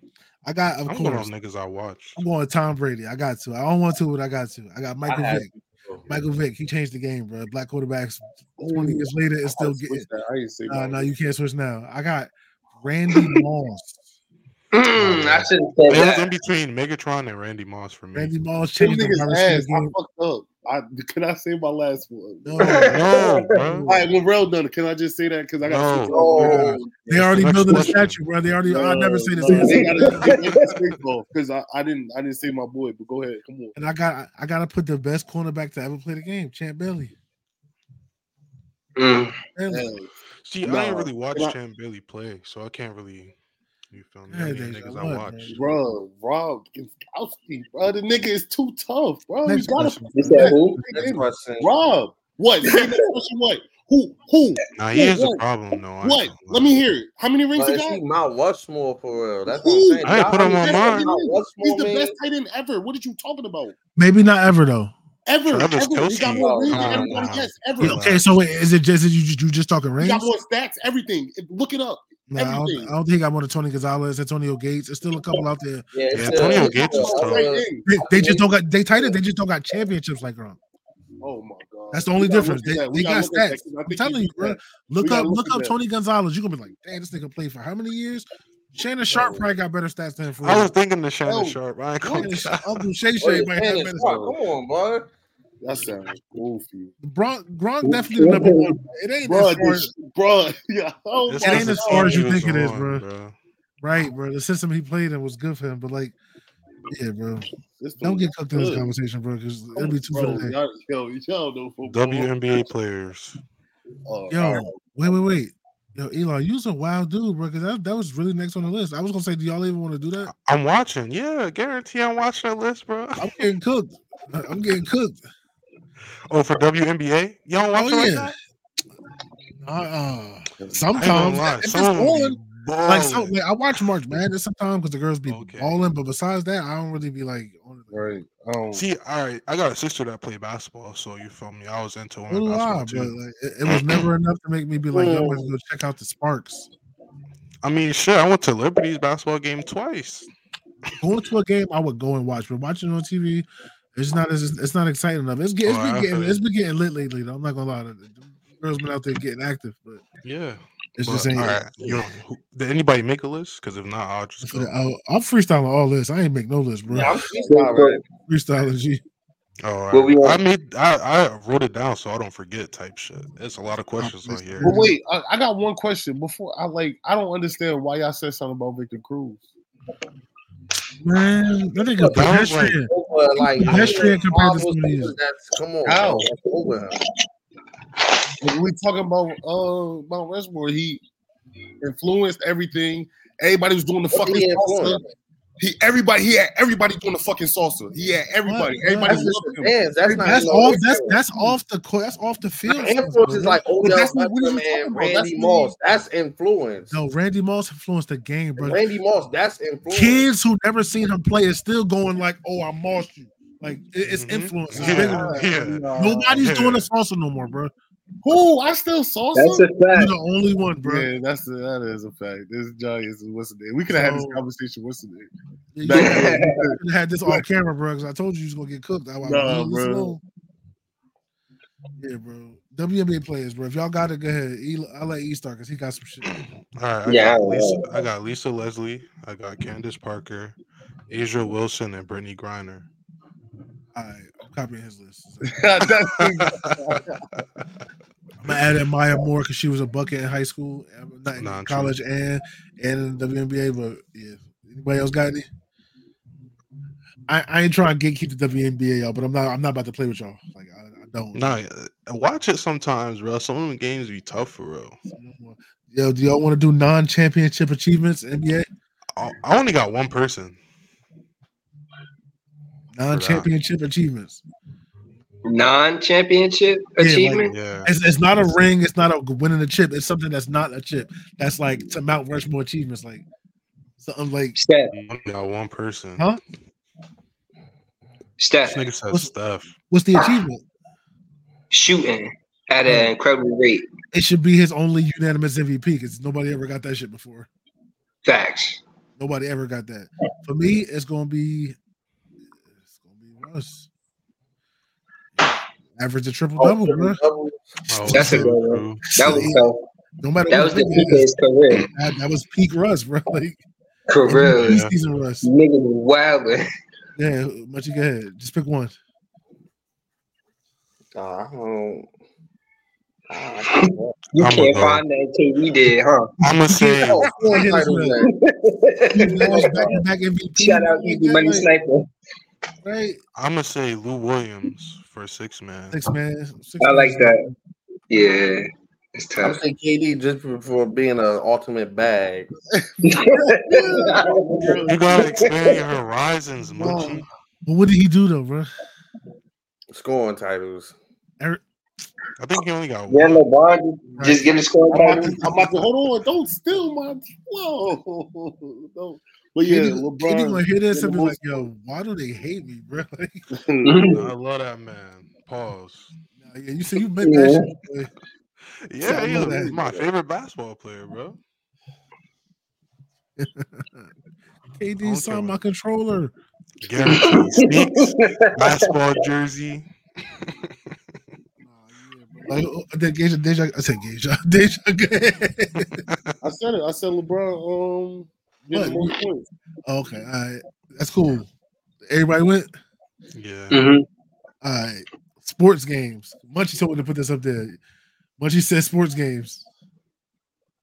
I got of I'm going course. on niggas I watch. I'm going Tom Brady. I got to. I don't want to, but I got to. I got Michael I Vick. to. Michael Vick. He changed the game, bro. Black quarterbacks. 20 years later, it's still getting. switched that. I ain't say Uh, no, you can't switch now. I got Randy Moss. Mm, I should have said It was in between Megatron and Randy Moss for me. Randy Moss changed the niggas ass. receiver I fucked up. I can I say my last one? No, No, bro. All right, when Rel done can I just say that? Because I got No. Oh, they already Next building a statue, bro. They already. I never say this They answer. gotta get this thing because I, I didn't I didn't say my boy, but go ahead, come on. And I got I gotta put the best cornerback to ever play the game, Champ Bailey. Mm. Bailey. Hey, See, I didn't really watch Champ Bailey play, so I can't really. You feel me? Yeah, I they- mean, niggas what, I man? watch. bro, Rob Gronkowski, bro, the nigga is too tough, bro. Next you gotta question. You said who? next. Rob. What? Say next question, what? Who? Who? Nah, he What, is a what? problem, though. What? Let lie. me hear it. How many rings But he is got? he Mount Rushmore for real? That's what Who? I'm saying. I ain't put him on Y'all- mine. He's Rushmore, the man. best tight end ever. What are you talking about? Maybe not ever though. Ever, Travis ever. He got more rings than everybody. nah. Yes, ever. Yeah, okay, so wait, is it just is you, you just talking He rings? got more stats, everything. Look it up. Nah, I, don't, everything. I don't think he got more than Tony Gonzalez, Antonio Gates. There's still a couple out there. Yeah, Yeah, it's Antonio a- Gates is tough. They, they just don't got they tight end, They just don't got championships like Gronk. Oh my god. That's the only difference. They, they gotta got look at stats. I I'm telling you, bro. Look We gotta up, look look up. Tony Gonzalez. You're gonna be like, damn, this nigga played for how many years? Shannon Sharpe Bro. probably got better stats than him for I was thinking the Shannon Oh, Sharpe. I ain't Uncle gonna Shay- Uncle Shay Shay might have Shannon better. Sharpe, Come on, boy. That sounds goofy. Gronk, Gronk definitely the number one. It ain't Bro, as far, this, bro, yeah. Oh It ain't as the far as oh you think it is, on, bro. right, bro. The system he played in was good for him, but like, yeah, bro. Don't get cooked in this conversation, oh, bro, because it'll be two Bro, for the day. y'all, yo, y'all know football. WNBA players. Oh, Yo, all right. wait, wait, wait. Yo, Elon, you was a wild dude, bro. Because that, that was really next on the list. I was gonna say, do y'all even want to do that? I'm watching. Yeah, guarantee I'm watching that list, bro. I'm getting cooked. I'm getting cooked. Oh, for WNBA? You don't watch Oh it like yeah. that? Uh, uh I sometimes lie, if it's some of them be on, like so, like, I watch March Madness sometimes because the girls be Okay. balling, but besides that, I don't really be like on it. Right. Um, See, all right, I got a sister that played basketball, so you feel me. I was into So women do I, basketball but too. like, it, it was never enough to make me be like, yo, let's go check out the Sparks. I mean, sure. I went to Liberty's basketball game twice. Going to a game, I would go and watch, but watching on TV, it's not as it's not exciting enough. It's, get- it's Oh, been getting feel it's been getting lit lately. Though. I'm not gonna lie, the the girls been out there getting active, but Yeah. it's But, just ain't. all right, you know, who, did anybody make a list? Because if not, I'll just For go. I'll, I'm freestyling all this. I ain't make no list, bro. Yeah, I'm freestyling. freestyling G. Oh, all we. I made I, I wrote it down so I don't forget type shit. It's a lot of questions on here. but wait, I, I got one question before I like. I don't understand why y'all said something about Victor Cruz. Man, that nigga That was like- pedestrian. Over, like, Pedestrian compared to Marvel some of these. That's come on. How? bro. That's over him. When we talking about uh Mount Rushmore, he influenced everything. Everybody was doing the What fucking did salsa. Influence? He everybody he had everybody doing the fucking salsa. He had everybody. What? Everybody That's loved him. the. That's not That's off. That's that's off the court. That's off the field. stuff, influence is like Odell that's what- what are talking and about? That's Randy what Moss. That's influence. no. Randy Moss influenced the game, bro. Randy Moss. That's influence. Kids who never seen him play is still going like, "Oh, I mossed you." Like it- it's Mhm. influence. It's Yeah. bigger. Yeah. Nobody's Yeah. doing the salsa no more, bro. Who? I still salsa. That's a You're the only one, bro. Yeah, that's a, that is a fact. This Giants is what's the name? We could have had this conversation. What's the name? You Back could then. have had this on camera, bro. Because I told you you was gonna get cooked. I, I, Nah, listen bro. Yeah, bro. WNBA players, bro. If y'all got it, go ahead. E, I'll let E start because he got some shit. All right, I Yeah, got I- Lisa. I got Lisa Leslie. I got Candace Parker, A'ja Wilson, and Brittney Griner. All right, I'm copying his list. I'm gonna add in Maya Moore because she was a bucket in high school, uh, not in Nah, true. college, and and in the WNBA. But yeah, anybody else got any? I, I ain't trying to gatekeep the WNBA, y'all, but I'm not. I'm not about to play with y'all. Like I, I don't. Nah, watch it sometimes, bro. Some of the games be tough for real. Yo, do y'all want to do non-championship achievements NBA? I I only got one person. Non-championship achievements. Non-championship like- achievement. Yeah. It's, it's not a ring. It's not a winning a chip. It's something that's not a chip. That's like to Mount Rushmore achievements. Like something like Steph. I only got one person. Huh? Steph This nigga said What's- Steph. what's the achievement? shooting at an incredible rate. It should be his only unanimous MVP because nobody ever got that shit before. Facts. Nobody ever got that. For me, it's gonna be it's gonna be Russ. Average a triple Oh, double, bro. Oh, That's a true, good true. That was tough. No matter That was the peak of his career. that, that was peak Russ, bro. Like For real. MVP season Russ. Nigga wild. Yeah, much you go ahead. Just pick one. Uh, I don't. Ah, You I'ma can't find that KD did, huh? I'm gonna say four Yeah, titles yeah. then. He lost back-to-back MVP. Shout out like Easy Money Sniper. Right, I'm gonna say Lou Williams for six man. six man. Six I man. like that. Yeah. It's I'm tough. saying KD just for, for being an ultimate bag. You gotta expand your horizons, Munchie. But what did he do though, bro? Scoring titles. I think he only got yeah, one. LeBron just get a score I'm about, to, I'm about to hold on. Don't steal my flow. Don't. But yeah, Katie, Katie LeBron. gonna hear this and be like, "Yo, why do they hate me, bro?" Like, I love that man. Pause. nah, yeah, you see, you meant that Yeah. shit. Yeah, I he's that. my favorite basketball player, bro. KD signed my controller. Guaranteed basketball jersey. Nah, yeah, bro. Like, oh, Deja, Deja, I said Deja, Deja. I said it. I said LeBron. Um, get the What? okay, all right, that's cool. Everybody went. Yeah. Mhm. All right, sports games. Munchie told me to put this up there. Munchie said sports games.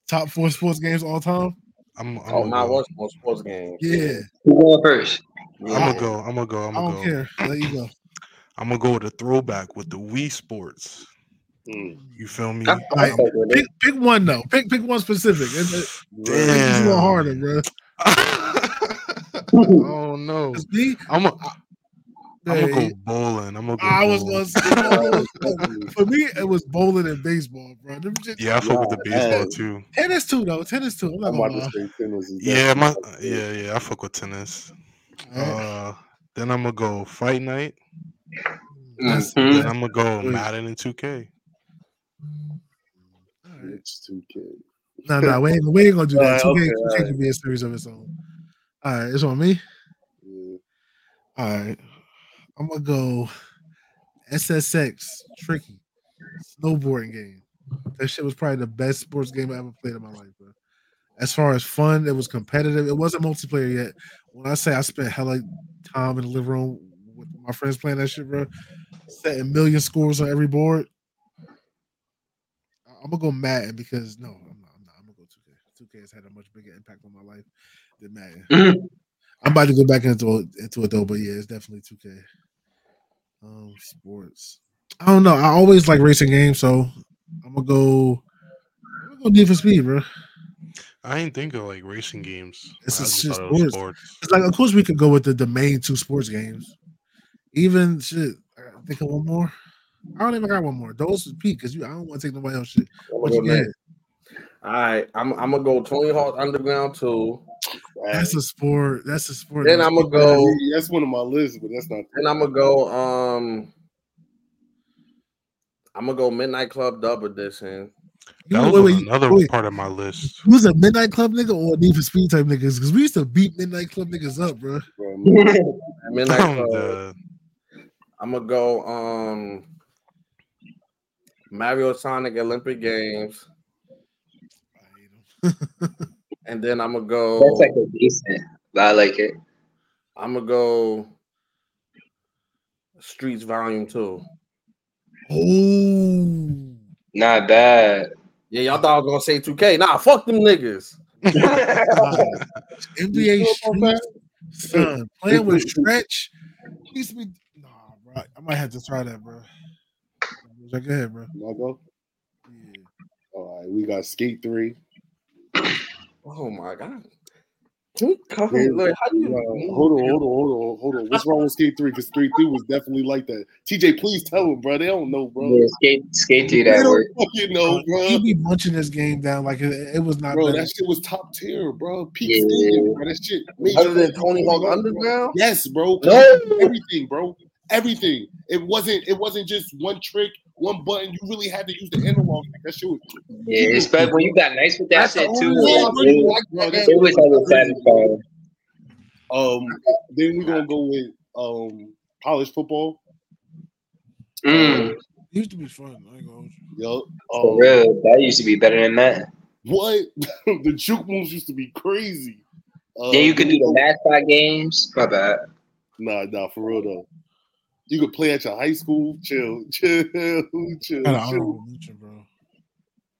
Top four sports games all time. I'm, I'm Oh, gonna my go. was sports games. Yeah, Who going first? I'm gonna go. I'm gonna go. I'm I gonna don't go. care. There you go. I'm gonna go with a throwback with the Wii Sports. Mm. You feel me? I, I right, pick pick one though. Pick pick one specific. And, Make it a little harder, bro. oh no. 'Cause me, I'm gonna I'm gonna go bowling. I'm gonna go. I was gonna say for me it was bowling and baseball, bro. Them shit- Yeah, I fuck with the baseball man. too. tennis too though. Tennis too. I'm not I'm gonna about to say tennis. Yeah, my yeah, yeah. I fuck with tennis. Uh, then I'm gonna go fight night. That's- Mhm. Then I'm gonna go Madden and 2K. Mm. alright. It's two kids. No, no, we ain't, we ain't gonna do that. Alright, 2K, okay, 2K alright. can be a series of its own. All right, it's on me. Yeah. All right, I'm gonna go SSX Tricky snowboarding game. That shit was probably the best sports game I ever played in my life, bro. As far as fun, it was competitive. It wasn't multiplayer yet. When I say I spent hella time in the living room with my friends playing that shit, bro, setting million scores on every board. I'm gonna go Madden because no, I'm not. I'm not. I'm gonna go 2K. 2K has had a much bigger impact on my life than Madden. Mhm. I'm about to go back into it, into it though, but yeah, it's definitely 2K. Um, sports. I don't know. I always like racing games, so I'm gonna go. I'm gonna go Need for Speed, bro. I ain't think of like racing games. It's just it sports. It's like, of course, we could go with the, the main two sports games. Even shit. I think of one more. I don't even got one more. Those is peak because you. I don't want to take nobody else shit. I'm What you go get? All right, I'm I'm gonna go Tony Hawk Underground too. That's a sport. That's a sport. Then I'm gonna go. That's one of my lists, but that's not. Then I'm gonna go. Um, I'm gonna go Midnight Club Dub Edition. You, That wait, was wait, another wait. part of my list. You was a Midnight Club nigga or a Need for Speed type niggas? Because we used to beat Midnight Club niggas up, bro. Bro, Midnight I'm Club. I'm gonna go. Um, Mario Sonic Olympic Games, and then I'm gonna go. That's like a decent, but I like it. I'm gonna go. Streets Volume Two. Oh, Not bad. Yeah, y'all thought I was gonna say 2K. Nah, fuck them niggas. NBA Street, son, playing with Stretch. Used to be. Nah, bro. I might have to try that, bro. Go ahead, bro. I'll go. Yeah. All right, we got Skate Three. Oh my god. Can we come Yeah. look, how do you Uh, hold on, hold on, hold on, hold on. What's wrong with Skate Three? Because Skate Three was definitely like that. TJ, please tell them, bro. They don't know, bro. Yeah, skate, skate through They that don't work. fucking know, bro. You be munching this game down like it, it was not. Bro, better. that shit was top tier, bro. Peak Yeah. skating, bro. That shit. Other than Tony Hawk Underground? Yes, bro. No. Everything, bro. Everything. It wasn't. It wasn't just one trick, one button. You really had to use the analog. That shit was. Yeah, especially when you got nice with that That's shit too. only It, really like Bro, that that it was hella satisfying. Um. Then we're gonna go with um college football. Mm, It used to be fun. I ain't gonna you. Yo. for Um, real, that used to be better than that. What? the juke moves used to be crazy. Uh, Then you could do the mascot games. My bad. Nah, nah, for real though. You could play at your high school. Chill, chill, chill. Got an chill. honorable mention, bro.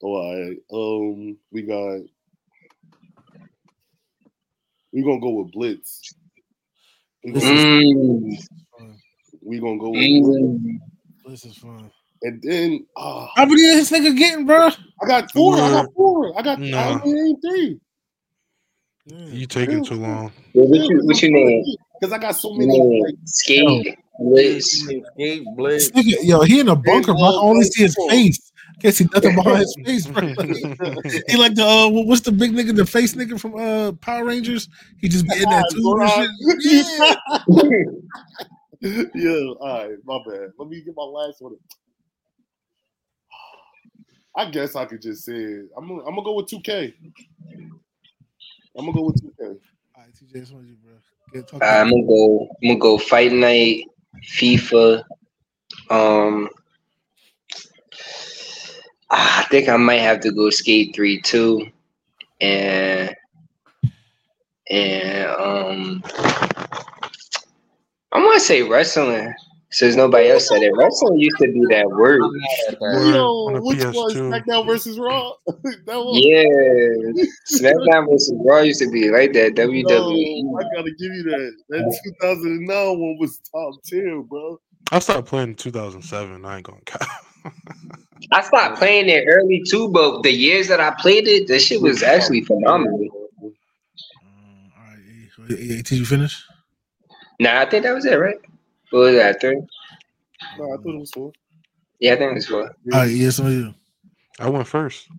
Oh, all right. Um, we got. We gonna go with Blitz. This is Mm, fun. we gonna go with Blitz. mm. This is fun. And then ah, How many is this nigga getting, bro? I got four. I got four. I got I only ain't three. You taking too long. What you, what you name? Because I got so many. name Like, Skate, Blitz. Skate, Blitz. This nigga, yo, he in a bunker, bro. I only see his Four. face. Can't see nothing behind his face, bro. he like the uh, what's the big nigga, the face nigga from uh Power Rangers? He just be in that tube and shit. Yeah. yeah, all right, my bad. Let me get my last one. I guess I could just say it. I'm gonna, I'm gonna go with 2K. I'm gonna go with 2K. All right, TJ, it's on you, bro. Get, talk I'm gonna go. I'm gonna go Fight Night, FIFA. Um, I think I might have to go Skate Three too, and and um, I want to say wrestling. Since nobody else said it, wrestling used to be that word. Word Yo, on a which was PS2. SmackDown versus Raw? that was Yeah, SmackDown versus Raw used to be like that. WWE. No, I gotta give you that. That 2009 one was top tier, bro. I started playing in 2007. I ain't gonna count. I stopped playing it early too, but the years that I played it, that shit was actually phenomenal. Um, all right, did you finish? Nah, I think that was it, right? What was that? Three? No, I thought it was four. Yeah, I think it was four. All right, yes, on you. I went first.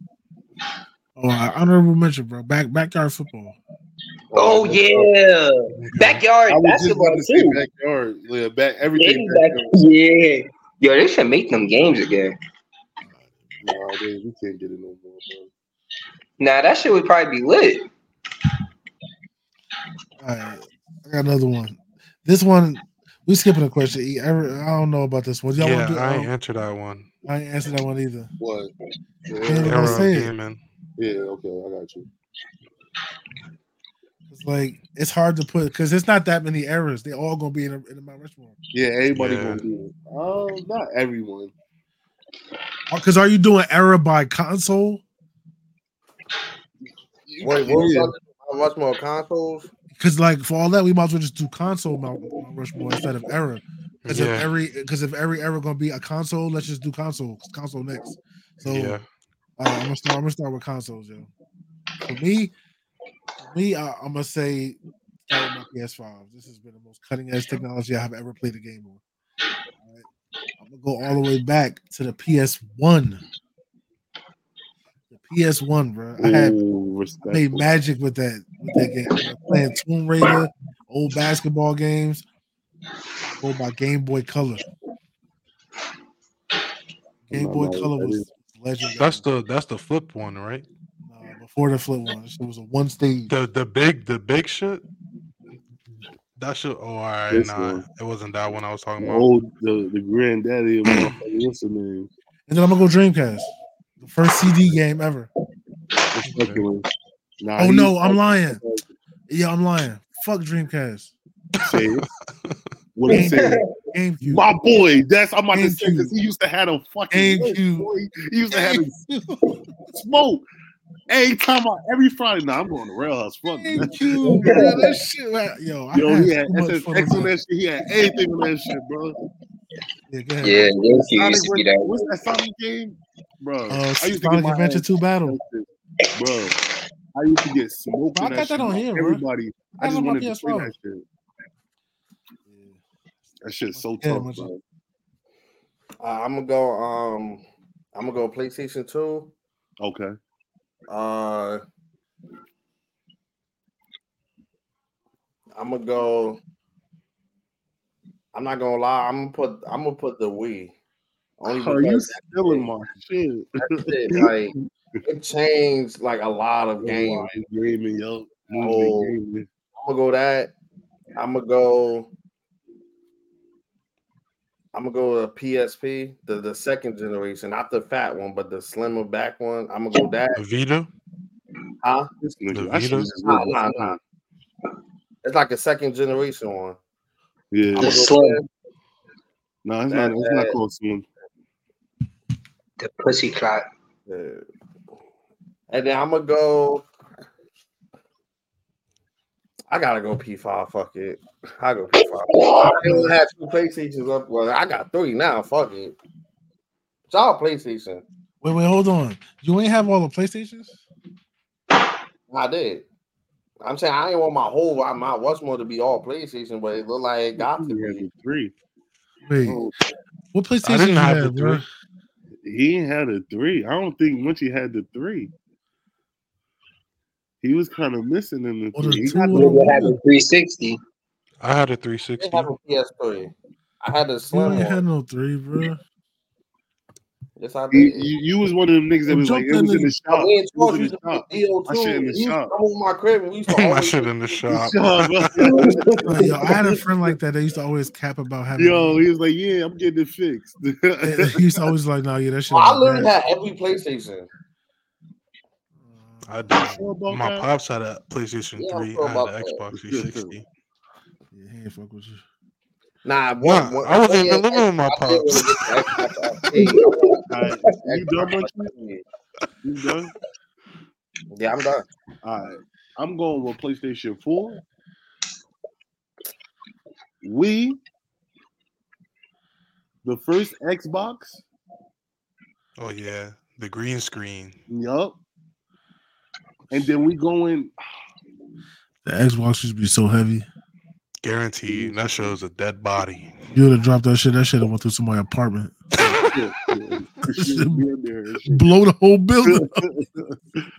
Oh, uh, honorable mention, bro. Back backyard football. Oh yeah, backyard I was just basketball about to say too. backyard. Yeah, back Yeah, everything. back- backyard. yeah. Yo, they should make them games again. Nah, they, we can't get it no more, bro. Nah, that shit would probably be lit. All right, I got another one. This one, we skipping a question. Ever, I don't know about this one. Y'all yeah, do? I ain't um, answered that one. I ain't answer that one either. What? Yeah. Yeah, gonna Arrow say it. gaming. yeah, okay, I got you. It's like it's hard to put because it's not that many errors. They all gonna be in, a, in Mount Rushmore. Yeah, everybody Yeah. gonna do it. Oh, not everyone. Because are you doing error by console? Wait, what was Yeah. that? How much more consoles? Because like for all that, we might as well just do console Mount, Rushmore instead of error. Because Yeah. if every because if every error gonna be a console, let's just do console console next. So Yeah. uh, I'm gonna start. I'm gonna start with consoles, yo. For me, for me, I, I'm gonna say start with my PS5. This has been the most cutting edge technology I have ever played a game on. Right. I'm gonna go all the way back to the PS1. The PS1, bro. I had Ooh, I respect. made magic with that with that game. I playing Tomb Raider, old basketball games, or my Game Boy Color. Game Boy Color was is- legendary. That's the that's the flip one, right? Nah, before the flip one. It was a one stage. The the big the big shit. That shit. Oh, all right. This Nah, one. it wasn't that one I was talking The about. old the, the granddaddy of motherfucking what's the name? And then I'm gonna go Dreamcast. The first CD game ever. Nah, Oh he- no, I'm lying. Yeah, I'm lying. Fuck Dreamcast. Say it. What I'm saying. GameCube. My boy, that's I'm about to say because he used to have a fucking GameCube. boy. He used to have a smoke. Every time I every Friday, now I'm going to Rail House. Fuck man. GameCube, bro. That shit, man. Yo, I Yo, had he had so much SSX on that. that shit. He had everything on that shit, bro. Yeah, go ahead. Yeah, GameCube used to be that. what's that Sonic game, bro? Uh, I used to Sonic get my Adventure 2 Battle. bro. I used to get smoked. Bro, I on got that shit on by here, bro. Everybody, I That's just on my wanted to play PS5. that shit. That shit's so Yeah, tough, much- bro. Uh, I'm gonna go. Um, I'm gonna go PlayStation Two. Okay. Uh, I'm gonna go. I'm not gonna lie. I'm gonna put. I'm gonna put the Wii. Only Are you because stealing my shit? that shit, like it changed like a lot of oh, games. gaming, yo. Oh. I'm gonna go that. I'm gonna go. I'm gonna go to PSP, the, the second generation, not the fat one, but the slimmer back one. I'm gonna go that. Vita. Huh? This The Vita? Nah, nah, nah. It's like a second generation one. Yeah. I'm The slim. No, it's not. It's not close to him. The pussy clock. that. And then I'm gonna go. I gotta go P5. Fuck it. I go P5. I only had two PlayStations up. Well, I got three now. Fuck it. It's all PlayStation. Wait, wait, hold on. You ain't have all the PlayStations? I did. I'm saying I ain't want my whole my Westmore to be all PlayStation, but it looked like it got to He be. three. Wait, Mm. what PlayStation I didn't you have have, the bro? Three. He had a three. I don't think Munchie had the three. He was kind of missing in the Or the three. He two got the- the Nigga had a 360. I had a I 360. didn't a PS3. I had a You slim ain't had no three, bro. Yes, I You, did. you, you was one of them niggas that was like, jump it was in in the the- shop. We in It was in the shop. play DO2. Shit in the He used to shop. come my crib and we used to My always shit in the shop. Yo, I had a friend like that. They used to always cap about having. Yo, he was like, yeah, I'm getting it fixed. he used to always like, no, yeah, that shit. Oh, I was literally bad. had every PlayStation. Mm. I did. Sure My that? pops had a PlayStation Yeah, 3. sure I had an. Xbox 360. Yeah, he ain't fuck with you. Nah, Nah, one, one, I wasn't even living with my pops. Wanna get the Xbox arcade. Alright, you done, Munchie? You done? Yeah, I'm done. All right. I'm going with PlayStation 4. We, the first Xbox. Oh yeah, the green screen. Yup. And then we going. The Xbox used to be so heavy. Guaranteed. That shows a dead body. You would have dropped that shit. That shit have went through somebody's apartment. Yeah, yeah. Shit, be in there and shit. Blow the whole building.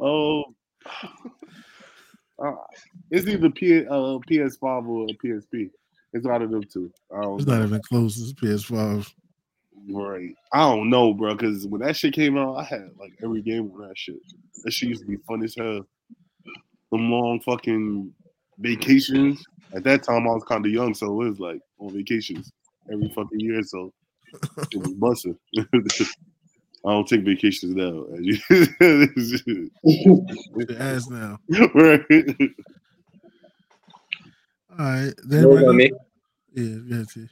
oh, uh, it's either P, uh, PS5 or PSP. It's out of them two. It's know. not even close. It's PS5. Right. I don't know, bro, because when that shit came out, I had like every game on that shit. That shit used to be fun as hell. Them long fucking vacations. At that time, I was kind of young, so it was like on vacations every fucking year. So it was busting. I don't take vacations now. Your ass now. right. All right. Then Know we're about gonna- me? yeah, yeah, T.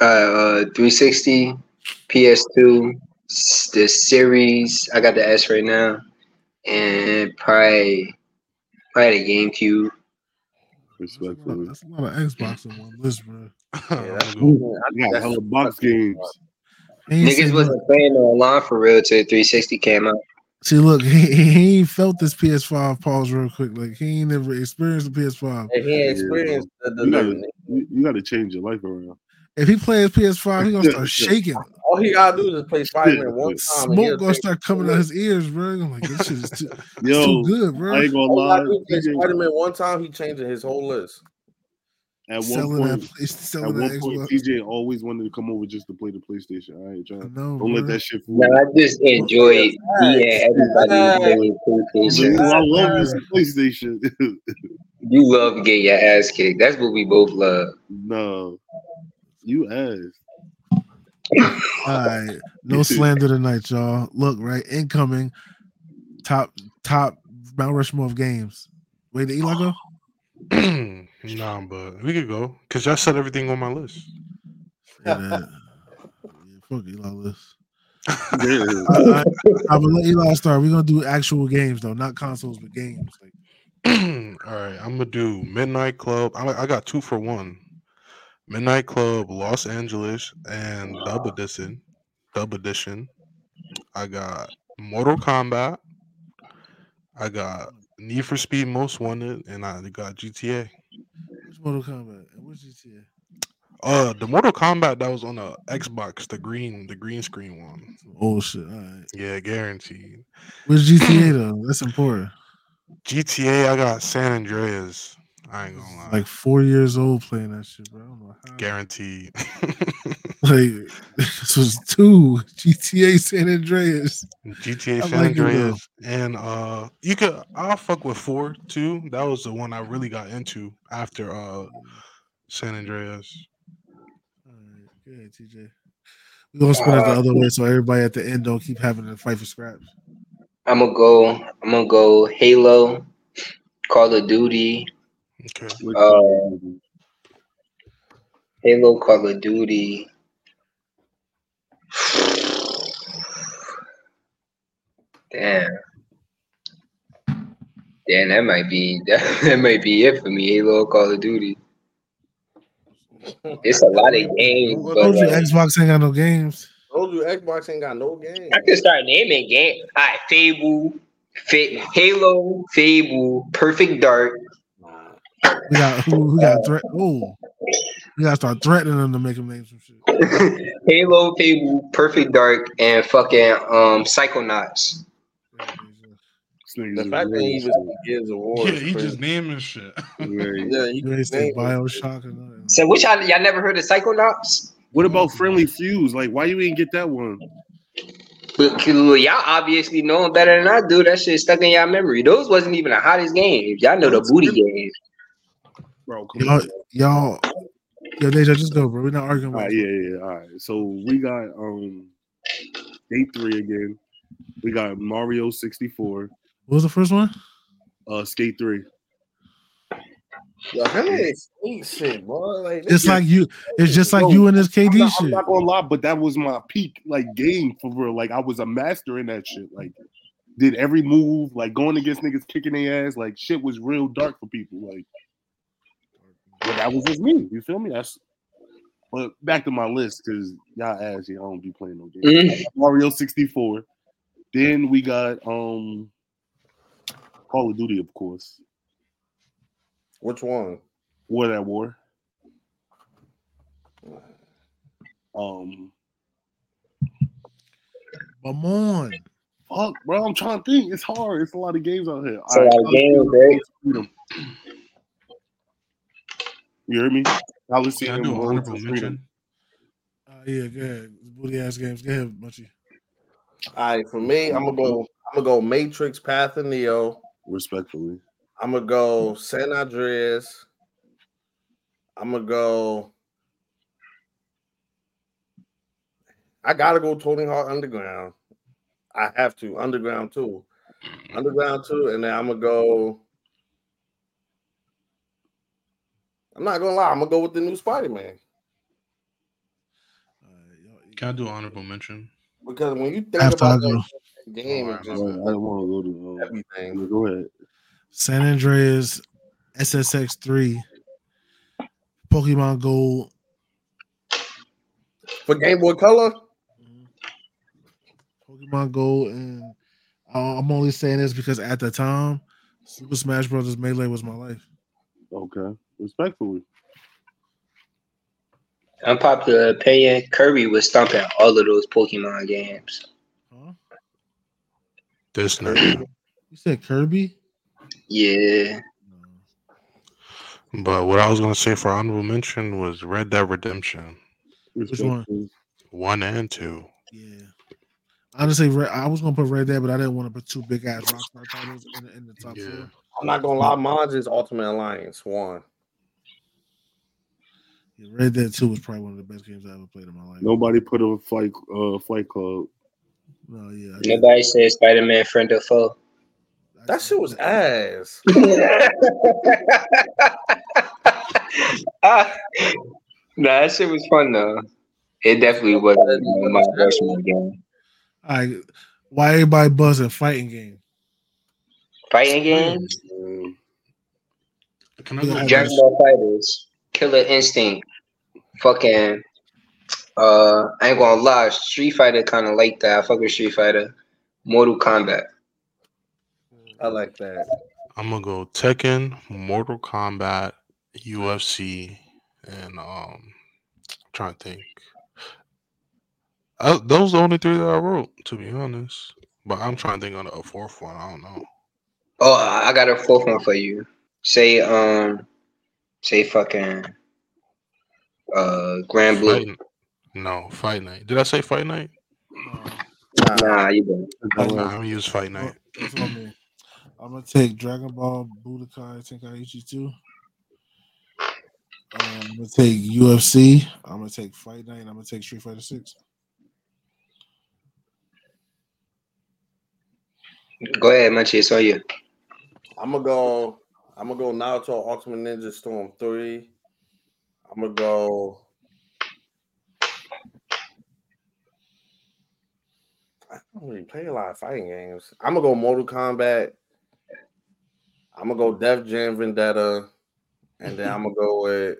Uh, uh, 360, PS2, the series. I got the S right now, and probably probably the GameCube. That's a, lot, Respectfully. that's a lot of Xbox on one list, bro. Yeah, that's- I'm gonna go- I got that's- hella box games. Niggas wasn't playing online for real till 360 came out. See, look, he, he ain't felt this PS5 pause real quick. Like he ain't never experienced the PS5. And he ain't experienced the, the You gotta, you, you gotta change your life around. If he plays PS5, he gonna start shaking. All he gotta do is play Spider-Man one time. Smoke gonna start coming out his ears, bro. I'm like, this shit is too, Yo, too good, bro. I ain't gonna All he lie. gotta do is play Spider-Man one time. He changing his whole list. At one selling that, point, he's at selling one point, TJ always wanted to come over just to play the PlayStation. All right, I John. know, Don't let that shit fool No, you. I just enjoyed seeing everybody playing PlayStation. I love this PlayStation. You love getting your ass kicked. That's what we both love. no, you ass. All right, no slander tonight, y'all. Look, right, incoming top top Mount Rushmore of games. Wait, did Eli go? nah, but we could go because y'all said everything on my list. Say. Yeah, fuck Eli list. Yeah. All right, I'm gonna let Eli start. We're gonna do actual games though, not consoles, but games. Like, All right, I'm gonna do Midnight Club. I, I got two for one. Midnight Club, Los Angeles, and Dub Edition. Dub Edition. I got Mortal Kombat. I got Need for Speed Most Wanted, and I got GTA. which Mortal Kombat and which GTA? Uh, the Mortal Kombat that was on the Xbox, the green, the green screen one. Oh shit! All right, Yeah, guaranteed. which GTA though? That's important. GTA, I got San Andreas. I ain't gonna lie. Like four years old playing that shit, bro. I don't know how. guaranteed. Like this was two GTA San Andreas. GTA San like it. Andreas, and uh, you could I'll fuck with four too. That was the one I really got into after uh San Andreas. All right, good, TJ. We're gonna spin it the other way so everybody at the end don't keep having to fight for scraps. I'm gonna go. I'm gonna go Halo, Call of Duty, Okay. Which- Uh, Halo, Call of Duty. Damn. Damn, that might be that, that might be it for me. Halo, Call of Duty. It's a lot of games, but Told you like, Xbox ain't got no games. Told you Xbox ain't got no games. I can start naming games. All right, Fable, Fa- Halo, Fable, Perfect Dark. Nah. We got who, who got threat. Oh, we gotta start threatening them to make them name some shit. Halo, Fable, Perfect Dark, and fucking um Psychonauts. this The fact that he named even gives awards. Yeah, he crazy. just naming shit. shit. Yeah, you They can say name it. Bioshock and all. So which y'all, y'all never heard of Psychonauts? What about Friendly Fuse? Like, why you ain't get that one? But y'all obviously know 'em better than I do. That shit stuck in y'all memory. Those wasn't even the hottest game. Y'all know the booty games. Bro, come Y'all, on. y'all, yo, Deja, just go, bro. We're not arguing. All With yeah, yeah, all right. So we got um day three again. We got Mario 64, What was the first one? uh Skate 3. Yo, him ain't shit, bro. Like, It's like you. It's just like Yo, you and this I'm KD not, I'm shit. not gonna lie, but that was my peak like game for real. Like I was a master in that shit. Like did every move, like going against niggas kicking their ass, like shit was real dark for people. Like but that was just me. You feel me? That's but back to my list because y'all asked yeah, I don't be playing no games. Mm. Mario 64. Then we got um Call of Duty, of course. which one? War that War. Um Come on. fuck, bro. I'm trying to think. It's hard. It's a lot of games out here. It's a lot of games, right? Freedom. You heard me? Can I Coliseum do Road honorable to mention? Freedom. Uh, yeah, go ahead. Booty ass games. Go ahead, Munchie. All right, for me, I'm gonna go. I'm gonna go Matrix, Path of Neo. Respectfully. I'm gonna go San Andreas. I'm gonna go. I gotta go Tony Hawk Underground. I have to Underground too, Underground too, and then I'm gonna go. I'm not gonna lie. I'm gonna go with the new Spider Man Uh, Can I do an honorable mention? because when you think After I about go, that game, Alright, it's I don't want to go to uh, everything. go ahead. San Andreas, SSX three, Pokemon Gold. For Game Boy Color, Pokemon Gold, and uh, I'm only saying this because at the time, Super Smash Brothers Melee was my life. Okay. Respectfully. Unpopular opinion: Kirby was stumping all of those Pokemon games. Huh? This nigga. You said Kirby? Yeah, But what I was gonna say for honorable mention was Red Dead Redemption Which one? One and two. Yeah. Honestly, Red, I was gonna put Red Dead, but I didn't want to put two big ass Rockstar titles in, the- in the top Yeah. four. I'm not gonna lie. Mine's is Ultimate Alliance one. Yeah, Red Dead Two was probably one of the best games I ever played in my life. Nobody put a fight uh fight club. No, yeah. Nobody said Spider Man friend or foe. That shit was ass. Ah, nah, that shit was fun though. It definitely wasn't my Rushmore game. All right. Why everybody buzzing fighting game? Fighting games, Can I go Dragon? Ball Fighters, Killer Instinct, fucking. Uh, I ain't gonna lie, Street Fighter kind of like that. I fuck with Street Fighter, Mortal Kombat. I like that. I'm gonna go Tekken, Mortal Kombat, UFC, and um, I'm trying to think. Uh, those are the only three that I wrote, to be honest. But I'm trying to think on a fourth one. I don't know. Oh, I I got a fourth one for you. Say um, say fucking uh, Grand Blue. Fight, no, Fight Night. Did I say Fight Night? Nah, Nah, you don't. Nah, I'm gonna use Fight Night. that's I mean. I'm gonna take Dragon Ball Budokai Tenkaichi 2. Um, I'm gonna take UFC. I'm gonna take Fight Night. I'm gonna take Street Fighter 6. Go ahead, Munchie. It's on you. I'm gonna go I'm gonna go Naruto Ultimate Ninja Storm 3. I'm gonna go. I don't really play a lot of fighting games. I'm gonna go Mortal Kombat. I'm gonna go Def Jam Vendetta, and then I'm gonna go with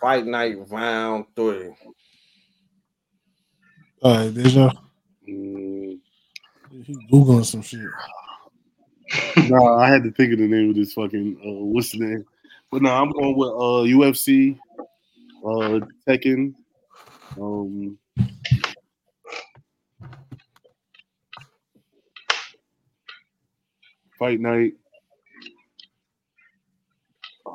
Fight Night Round Three. All right, Deja. Mm, He googling some shit. nah, I had to think of the name of this fucking uh, what's the name? But no, I'm going with uh UFC, uh Tekken, um Fight Night. Uh,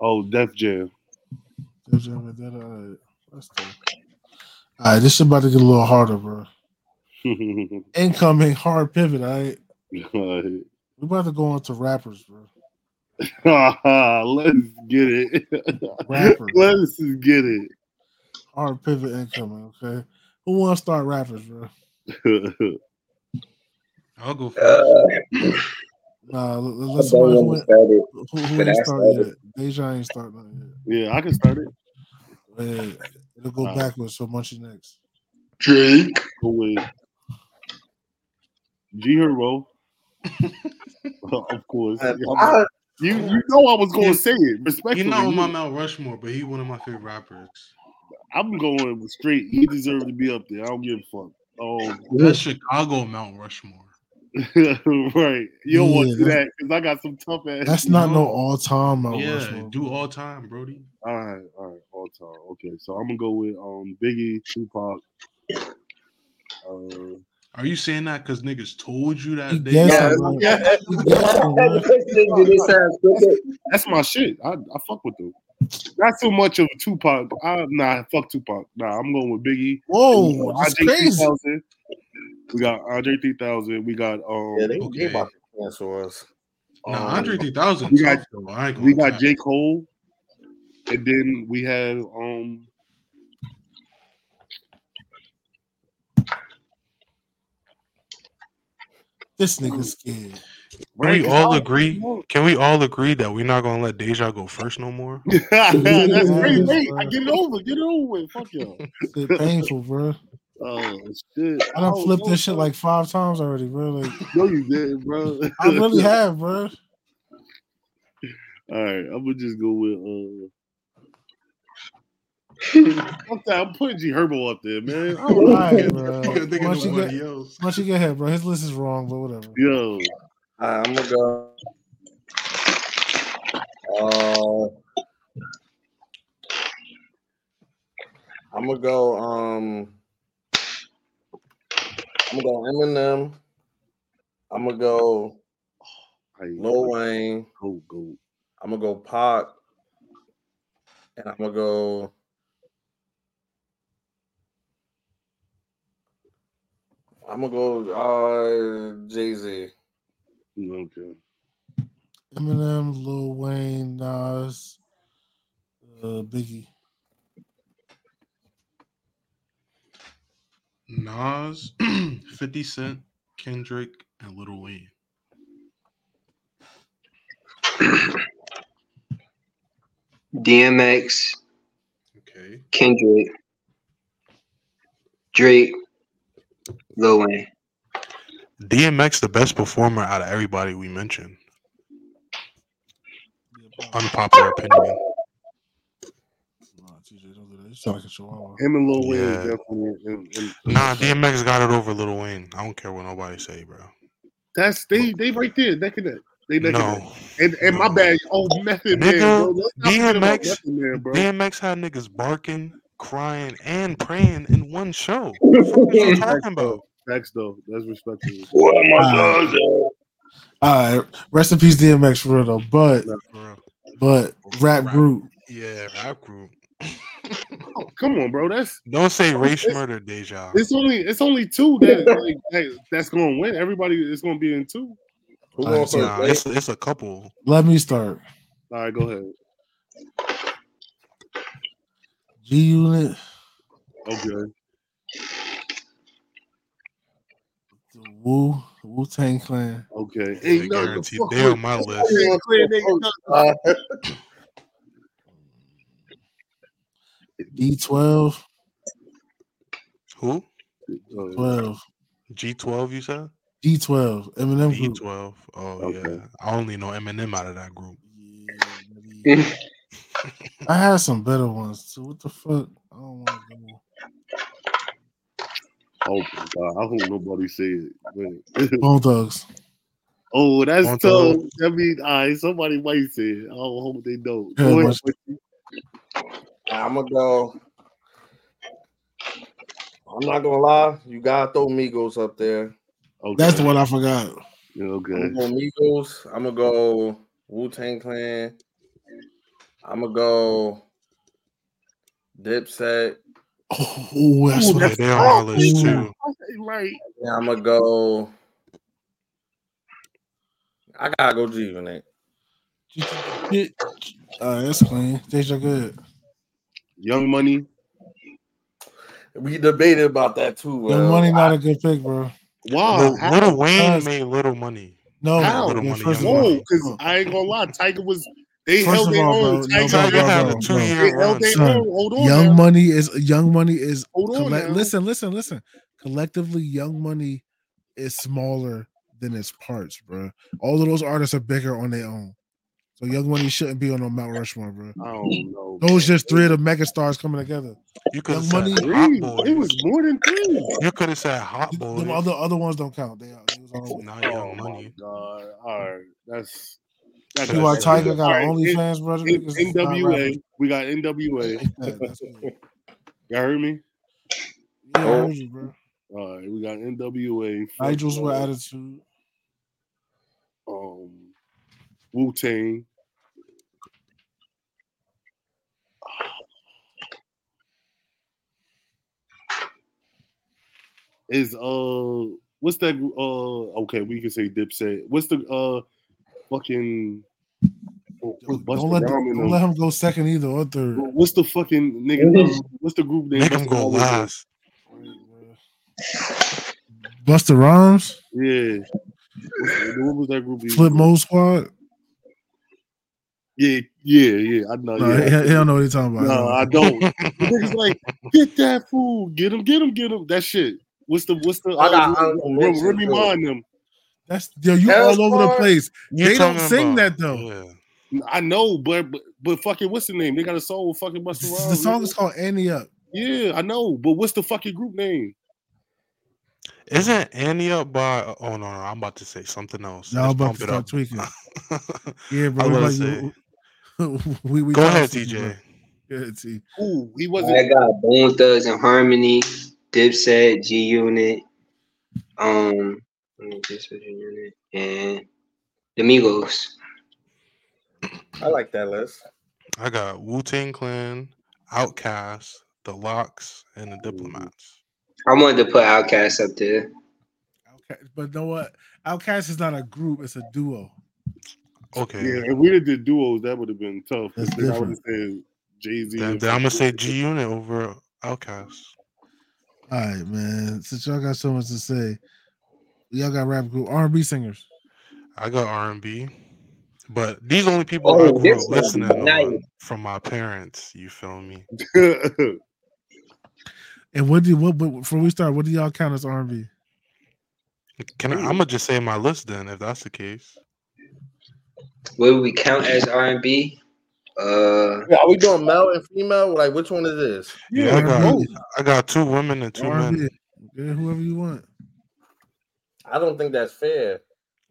oh, Def Jam. Deja Vendetta. All right, that's cool. All right, this is about to get a little harder, bro. Incoming hard pivot. All right, we about to go into rappers, bro. Let's get it. Rappers. Let's get it. Hard pivot incoming. Okay, who wants to start rappers, bro? I'll go first. Uh, Nah, l- l- I let's don't who, want to start it. who, who ain't I started. yet. Deja ain't start nothing yeah, I can start it. yet. Yeah, it'll go Nah. backwards. So Munchie next. Drake. Go with G Herbo. of course. And I- you you know I was gonna say it. Respectfully. He's not on my you- Mount Rushmore, but he's one of my favorite rappers. I'm going with straight. He deserves to be up there. I don't give a fuck. Oh, That's Chicago Mount Rushmore. right. You don't want to do that because I got some tough ass. That's not no No. all time Mount yeah, Rushmore. do all time, Brody. All right, all right, all time. Okay, so I'm gonna go with um Biggie, Tupac. Uh, Are you saying that because niggas told you that they guessing, Yeah, bro. yeah. He guessing, bro. This sounds stupid. that's my shit. I, I fuck with them. Not so much of Tupac. I, nah, fuck Tupac. Nah, I'm going with Biggie. Whoa, that's Andre crazy. 3000. We got Andre 3000. We got um. yeah, they, Okay. they about to cancel us. Nah, um, Andre 3000. we got- tough, though. I ain't We got. J Cole, and then we have um. This nigga's scared. Can we all agree? Can we all agree that we're not gonna let Deja go first no more? That's Yeah, crazy. bro. Hey, I get it over. Get it over with. Fuck y'all. Shit painful, bro. Oh shit! I done Oh, flipped no, this shit like five times already, bro. Like No, you didn't, bro. I really have, bro. All right, I'm gonna just go with. uh I'm, I'm putting G Herbo up there, man. I don't All bro. You gotta Once you nobody get, else. once you get ahead, bro. His list is wrong, but whatever. Yo, Alright, I'm gonna go. Uh, I'm gonna go. Um, I'm gonna go Eminem. I'm gonna go I Lil Wayne. go go. I'm gonna go Pac, and I'm gonna go. I'm gonna go uh, Jay Z. Okay. Eminem, Lil Wayne, Nas, uh, Biggie. Nas, 50 Cent, Kendrick, and Little Wayne. DMX, Okay. Kendrick, Drake, Lil Wayne. DMX the best performer out of everybody we mentioned. Unpopular opinion. Nah, TJ, don't do that. You sound like a chihuahua. Him and Lil Wayne Yeah. definitely. And, and, Nah, DMX got it over Little Wayne. I don't care what nobody say, bro. That's they. They right there. Neck and neck. They neck and neck. No. And, and my bad. Oh, Method Man, bro. Let's not forget about DMX Method Man, bro. DMX had niggas barking, crying, and praying in one show. What are you talking about? Facts though. That's respectful. What am I doing? All right, rest in peace, DMX for real though. But real. but rap group. Yeah, rap group. Oh, come on, bro. That's Don't say oh, race It's- murder, Deja. it's only it's only two that like hey, that's gonna win. Everybody is gonna be in two. Who All right, first? Nah, Blake? it's, it's a couple. Let me start. All right, go ahead. G Unit, Okay. The Wu Wu Tang Clan. Okay. They Hey, no, the they with- on my list. fuck with Clan, they- D twelve. Who? Twelve. G twelve. You said D twelve. Eminem V group. twelve. Oh Okay. yeah. I only know Eminem out of that group. Yeah, maybe- I had some better ones too. What the fuck? I don't want to go. Oh my god, I hope nobody said it. man. Bone Thugs. oh, that's On tough. top. That means all right, somebody might say it. I don't hope they don't. Yeah, Go ahead. I'm gonna go. I'm not gonna lie. You gotta throw Migos up there. Okay. That's the one I forgot. Yeah, I'm okay. gonna go Migos. I'm gonna go Wu Tang Clan. I'm gonna go Dipset. Oh, that's Ooh, what that's they on my tough. list too. Right. And I'm gonna go. I gotta go G Unit. I. Uh, that's clean. Deja good. Young Money. We debated about that too. Young. Money not a good pick, bro. Wow. Lil, how? Little Wayne made little money. No, How? Little yeah, Money, first of Young all, Whoa, because I ain't gonna lie, Tiger was they First held of their all, own. bro, no, bro, bro, bro. they year held run. their own. Hold on, Young now. Money is Young Money is Hold on collect, listen, listen, listen. Collectively, Young Money is smaller than its parts, bro. All of those artists are bigger on their own. So Young Money shouldn't be on no Mount Rushmore, bro. I don't know. Those just three of the mega stars coming together. You could have said Money- Hot Three. Boys. It was more than three. You could have said Hot Boys. The other other ones don't count. They, they was on. Not Oh Young my Money. god! All right, that's. See why Tiger got right, OnlyFans, brother? N- Niggas is not NWA. We got NWA. like that. That's good. Y'all heard me? Yeah, I heard you, bro. All right, we got NWA. Nigel's with attitude. um, Wu Tang. Is uh, what's that? Uh, okay, we can say Dipset. What's the uh, fucking? what's Don't let, Rhymes and don't let him go second either or third. What's the fucking nigga? What's the group name? Make him Busta go Rhymes and- last. Busta Rhymes, Yeah. What was that group? Flip with? Mode Squad. Yeah, yeah, yeah. I know. No, yeah. he, he don't know what he's talking about. No, I don't. The niggas like, get that fool, get him, get him, get him. That shit. What's the what's the? I got uh, honorable Rem- mention, Remy too. Ma and them. That's yo, you Hell all over the place. They don't sing about- that, though. Yeah. I know, but, but but fucking what's the name? They got a song with fucking Busta Rhymes. The song is called Ante Up. Yeah, I know, but what's the fucking group name? Isn't Ante Up by? Oh no, no, I'm about to say something else. Y'all Let's about to start tweaking. Yeah, bro. I we was like- gonna we, we Go ahead. TJ. Go ahead, T. Ooh, he wasn't. That got Bone Thugs and Harmony, Dipset, G Unit, um, let me just G Unit, and the Migos. I like that list. I got Wu Tang Clan, Outkast, The LOX, and the Diplomats. I wanted to put Outkast up there. Outkast, but know what? Outkast is not a group; it's a duo. Okay. Yeah, if we did the duos, that would have been tough. That's I would have different. said Jay Z. Then, then I'm gonna say G Unit over Outkast. All right, man. Since y'all got so much to say, y'all got rap group R and B singers. I got R and B, but these only people Oh, I grew up listening nice. from my parents. You feel me? And what do what, what before we start? What do y'all count as R and B? Can I, I'm gonna just say my list then, if that's the case. What do we count as R and B? Uh, Yeah, are we doing male and female? Like which one is this? Yeah, I got I got two women and two R and men. Yeah, whoever you want. I don't think that's fair.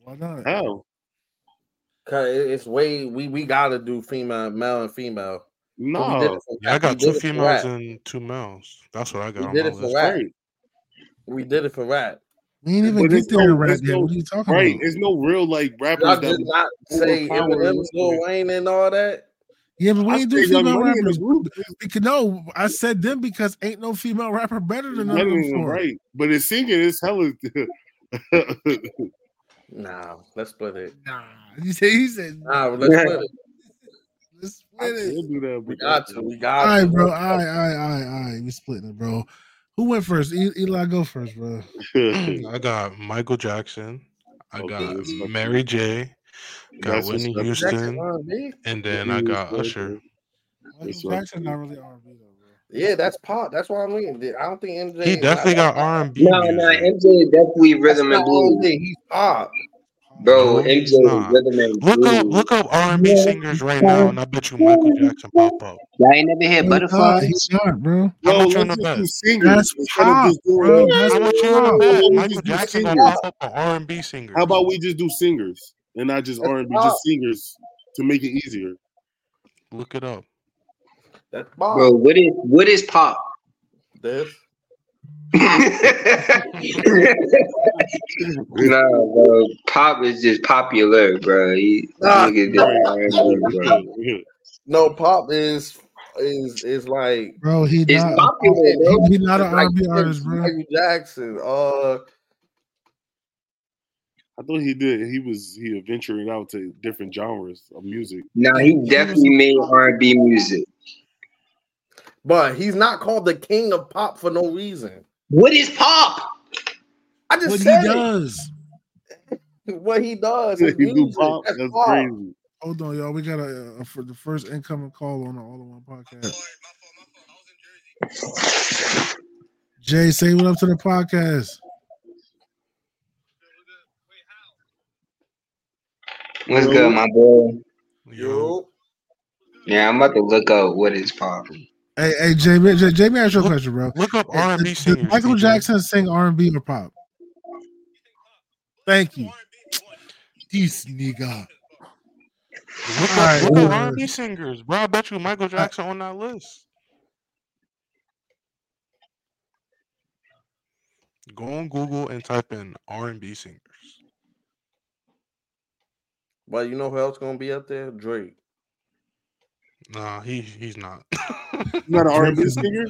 Why not? How? Cause it's way we we gotta do female, male and female. But we did No, Yeah, I got two did it for females and two males. That's what I got We on did it for rap. right, We did it for rap. We ain't even But get it's there no- rap yet. no- what are you talking right. about? There's no real like rappers Y'all that did not say overpowering Eminem, this Lil. Wayne, and all that. Yeah, but we I ain't do female Money in the rappers. group is Because, no, I said them because ain't no female rapper better than none them than right, but it's singing is hella. Nah, let's split it. Nah, you say he said. Nah, let's split it. Let's split it. can't do that. We got to. We got right, to. bro. All right, all right, all right, all right. We splitting it, bro. Who went first? Eli, go first, bro. I got Michael Jackson. I got that's fucking- Mary J. Got That's Whitney. Houston, R&B? then Whitney I got Usher. Uh, Michael Jackson not really R&B though, bro. Yeah, that's pop. That's what I'm mean. I don't think MJ. He definitely got R and B. No, no, MJ definitely rhythm and blues, He's pop. bro. No, MJ he's is rhythm and Look up, blues. look up R and B singers right now, and I bet you Michael Jackson pop up. I ain't never heard He's butterflies. not, bro. How Bro, much let's on the just bet? singers That's pop, bro. That's How much you pop. on the How bet? about we Michael just do Jackson gonna singers? pop up an R and B singer. How about we just do singers and not just R and B, just singers to make it easier? look it up? That's pop. Bro, what is what is pop? This. no, bro. Pop is just popular, bro. He, Nah. nigga just R&B, bro. No, pop is is is like Bro, he It's not. popular, bro. He, he not an like R&B artist, bro. Michael Jackson. Uh, I thought he did. He was he venturing out to different genres of music. Nah, he definitely made R&B music. But he's not called the king of pop for no reason. What is pop? I just What he said it. does. what he does. he do pop. That's That's pop. crazy. Hold on, y'all. We got a, a for the first incoming call on the All in One podcast. Jay, say what up to the podcast. What's good, my boy? Yo, Yeah, I'm about to look up what is pop. Hey, hey, Jamie, Jay, Jamie, ask you a Look- question, bro. Look up R and B did- did singers. Michael DJ. Jackson sing R and B or pop? Thank you. This nigga. Look up, Alright, look whatever. up R and B singers, bro. I bet you Michael Jackson on that list. Go on Google and type in R and B singers. but you know who else gonna be up there? Drake. Nah, he he's not. He's not an R and B singer.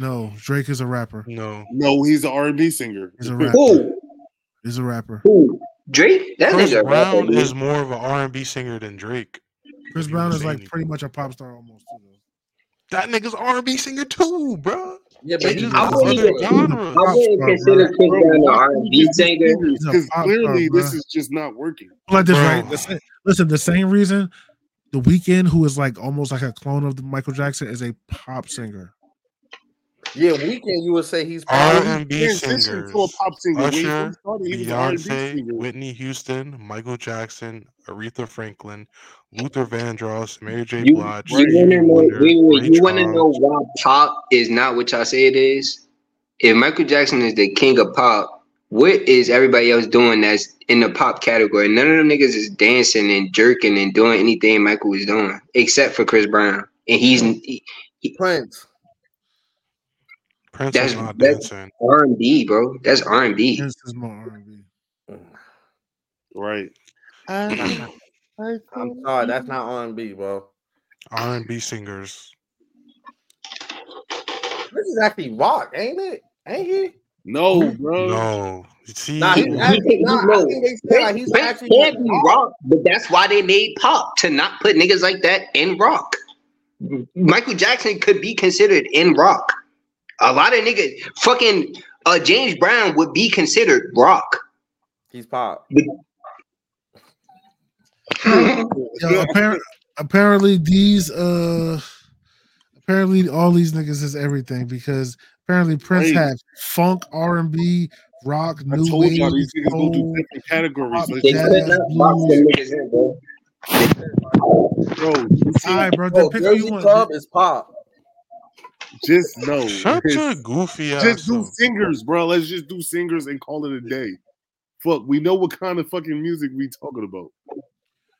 No, Drake is a rapper. no, No, he's an R and B singer. He's a rapper. Who? He's a rapper. Who? Drake? That Chris nigga. a rapper, Brown dude. is more of an R and B singer than Drake. Chris You Brown is like saying- pretty much a pop star almost. Too. That nigga's R and B singer too, bro. Yeah, but just I got wouldn't even- I wouldn't consider star, Chris Brown an R and B singer. Because pop clearly star, this is just not working. like this, right? The listen, the same reason the Weeknd, who is like almost like a clone of the Michael Jackson, is a pop singer. yeah. Weeknd, you would say he's R and B Transitioned singers. to a pop singer. Usher, started, he was an R&B Beyonce, singer. Whitney Houston, Michael Jackson, Aretha Franklin, Luther Vandross, Mary J. You, Blige, you Stevie wanna know? Wonder, Wait, wait, you wanna know why pop is not what y'all say it is? If Michael Jackson is the king of pop, what is everybody else doing that's in the pop category? None of them niggas is dancing and jerking and doing anything Michael was doing, except for Chris Brown, and he's mm-hmm. he- Prince. Prince That's- is not that's- dancing. R and B, bro. That's R and B. This is more R and B. Mm. Right. I'm sorry, that's not R and B, bro. R and B singers. This is actually rock, ain't it? Ain't he? No, bro. No, see, Nah, he's He- actually he- no. I think they say like he's Prince actually can't be rock, but that's why they made pop to not put niggas like that in rock. Michael Jackson could be considered in rock. A lot of niggas, fucking uh, James Brown would be considered rock. He's pop. Yo, apparently, apparently these uh apparently all these niggas is everything because apparently Prince Right. had funk, R and B, rock, I new told wave, y'all these niggas go soul. through different categories. pop, They jazz, just- could not box them niggas in, bro. bro, you see, All right, bro. Oh, pick who you Jersey want. Club is pop. just no. shut Just- your goofy ass just do singers, bro. Let's just do singers and call it a day. Fuck, we know what kind of fucking music we talking about.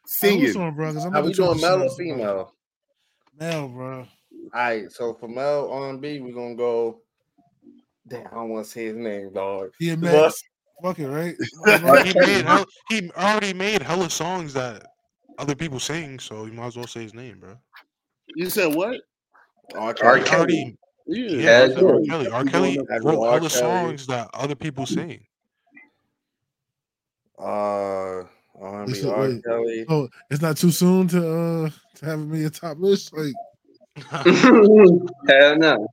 Sing Singing. on, bro. 'cause I'm Are about we to check doing male or female? Male, bro. All right, so for male R and B, we're gonna go. Damn, I don't want to say his name, dog. DMX. Fuck it, right? he made he already made hella songs that other people sing, so you might as well say his name, bro. You said what? R. R. Kelly. He Kelly. Yeah. yeah, Yeah, he R. Kelly. R. Kelly wrote R. hella songs that other people sing. Uh, R and B, R. wait. Kelly. Oh, it's not too soon to uh to have me a top list. Like Hell no.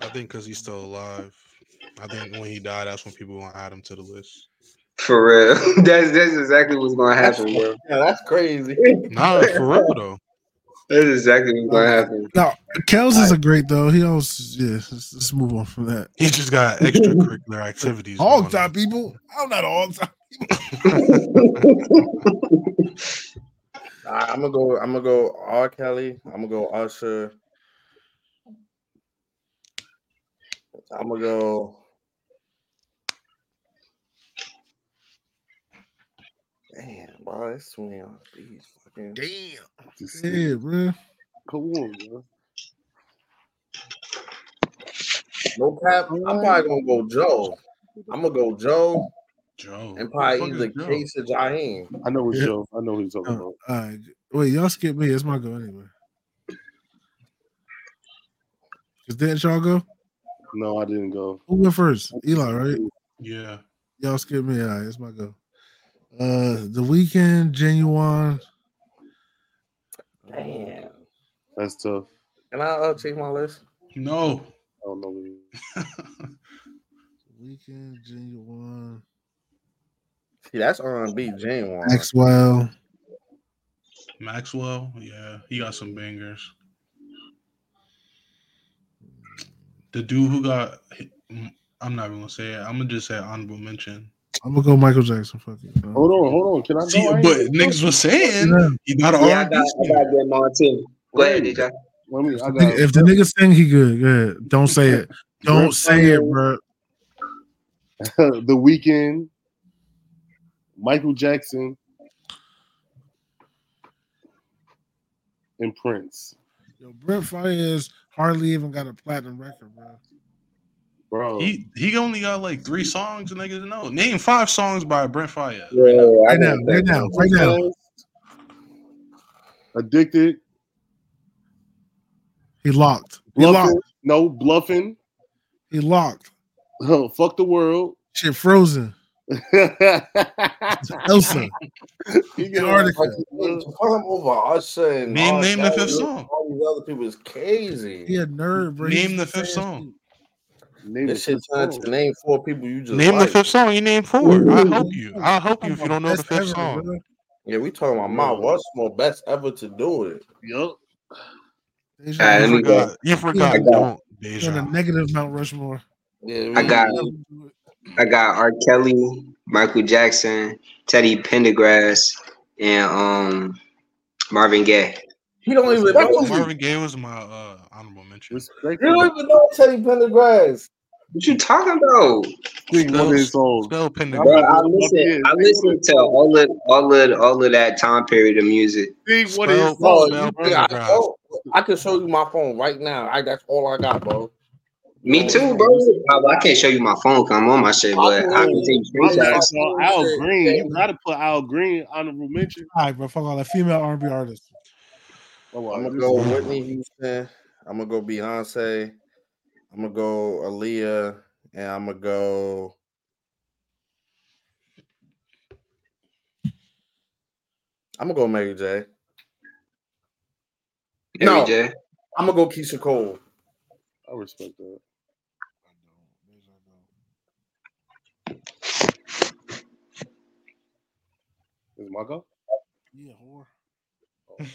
I think because he's still alive. I think when he died, that's when people gonna add him to the list. For real. that's that's exactly what's gonna happen, bro. Yeah, that's crazy. Nah, for real though. That's exactly what's gonna happen. No, Kels is a great though. He always yeah. Let's, let's move on from that. He just got extracurricular activities. All time on. people. I'm not all time. People. I'm gonna go. I'm gonna go. R. Kelly. I'm gonna go. Usher. I'm gonna go. Damn, bro, it's swing on these fucking. Damn. Just- Yeah, bro. Come on, bro. No cap. I'm probably gonna go Joe. I'm gonna go Joe Joe. and probably the fuck either is Joe? Case or Jaheim. I know what Yeah. show. I know who he's talking Uh, about. all right. Wait, y'all skip me. It's my go anyway. Cause didn't y'all go? No, I didn't go. Who went first? Eli, right? Yeah. Y'all skip me. All right, it's my go. Uh, the Weeknd, genuine. Damn. That's tough. Can I uh, change my list? No. I don't know. What he- Weeknd, genuine. See, that's R&B, genuine. Maxwell. Maxwell. Yeah, he got some bangers. The dude who got, I'm not even gonna say it. I'm gonna just say honorable mention. I'm gonna go Michael Jackson. Fuck it. bro. Hold on, hold on. Can I go? See, I ain't- but niggas was saying Yeah. he got an Yeah, I R&B got I got that mine too. Go ahead, DJ. Let me. I got. If the nigga sing, he good. Go ahead. Don't say it. Don't say it, bro. the Weeknd. Michael Jackson and Prince, Yo, Brent Faiyaz hardly even got a platinum record, bro. Bro. He he only got like three songs. And niggas know. Name five songs by Brent Faiyaz. Yeah, Right now, right now, right now. Addicted. He locked. He Bluffing. locked. No bluffing. He locked. Fuck the world. Shit frozen. Elsa. He get Antarctica. Like, to him over Usher and Name- name the fifth song. All these other people is crazy. He a nerd, bro. Name He's the fifth saying song. Name This the shit fifth turned song. to name four people you just Name the like. fifth song. You name four. I hope you. I hope you if you don't know the Best fifth ever, song. bro. Yeah, we talking about Mount Rushmore, best ever to do it. Yup. Deja Alright, let You me Vu. go. forgot. You forgot. I got- Don't. On a negative Mount Rushmore. Yeah, I got I got R. Kelly, Michael Jackson, Teddy Pendergrass, and um Marvin Gaye. He don't even know. Marvin Gaye was my uh, honorable mention. Respect. You don't even know Teddy Pendergrass. What you talking about? Sing one of his songs. Spell Bro, I listen. I listen to all of all of all of that time period of music. Sing one of Spell- Bro, songs. Spell you I, oh, I can show you my phone right now. I that's all I got, bro. Me too, bro. I, I can't show you my phone. I'm on my shit, but I can take I'm screenshots. Al Green. You gotta put Al Green honorable mention. All right, bro. Fuck all that female R&B artist. Oh, I'm gonna go Whitney Houston. I'm gonna go Beyonce. I'm gonna go Aaliyah, and I'm gonna go. I'm gonna go Mary J. Mary No. J. I'm gonna go Keyshia Cole. I respect that. Is my go? Yeah, whore.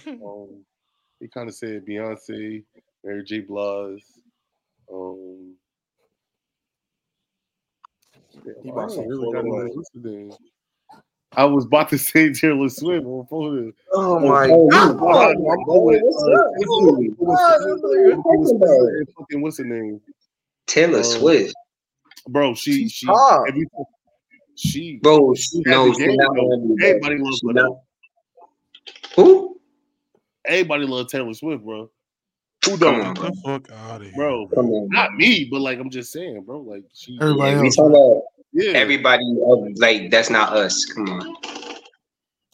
Um, he kind of said Beyonce, Mary J. Blige. Um, yeah, He I about some really Taylor got no Swift. list today. I was about to say Taylor Swift before this. Oh my Oh, god! God, oh, I'm going, what's uh, up? What's the- fucking- What's the name, Taylor Um, Swift, bro? She She's she hot. every she bro. She, had no, the she's game, not though. R&B, bro. everybody loves She her. Who? Everybody loves Taylor Swift, bro. Who Come don't, on, Get the fuck out of here. bro? Come on. Not me, but like I'm just saying, bro. Like she, Everybody Yeah, else. about yeah, everybody. Like that's not us. Come on.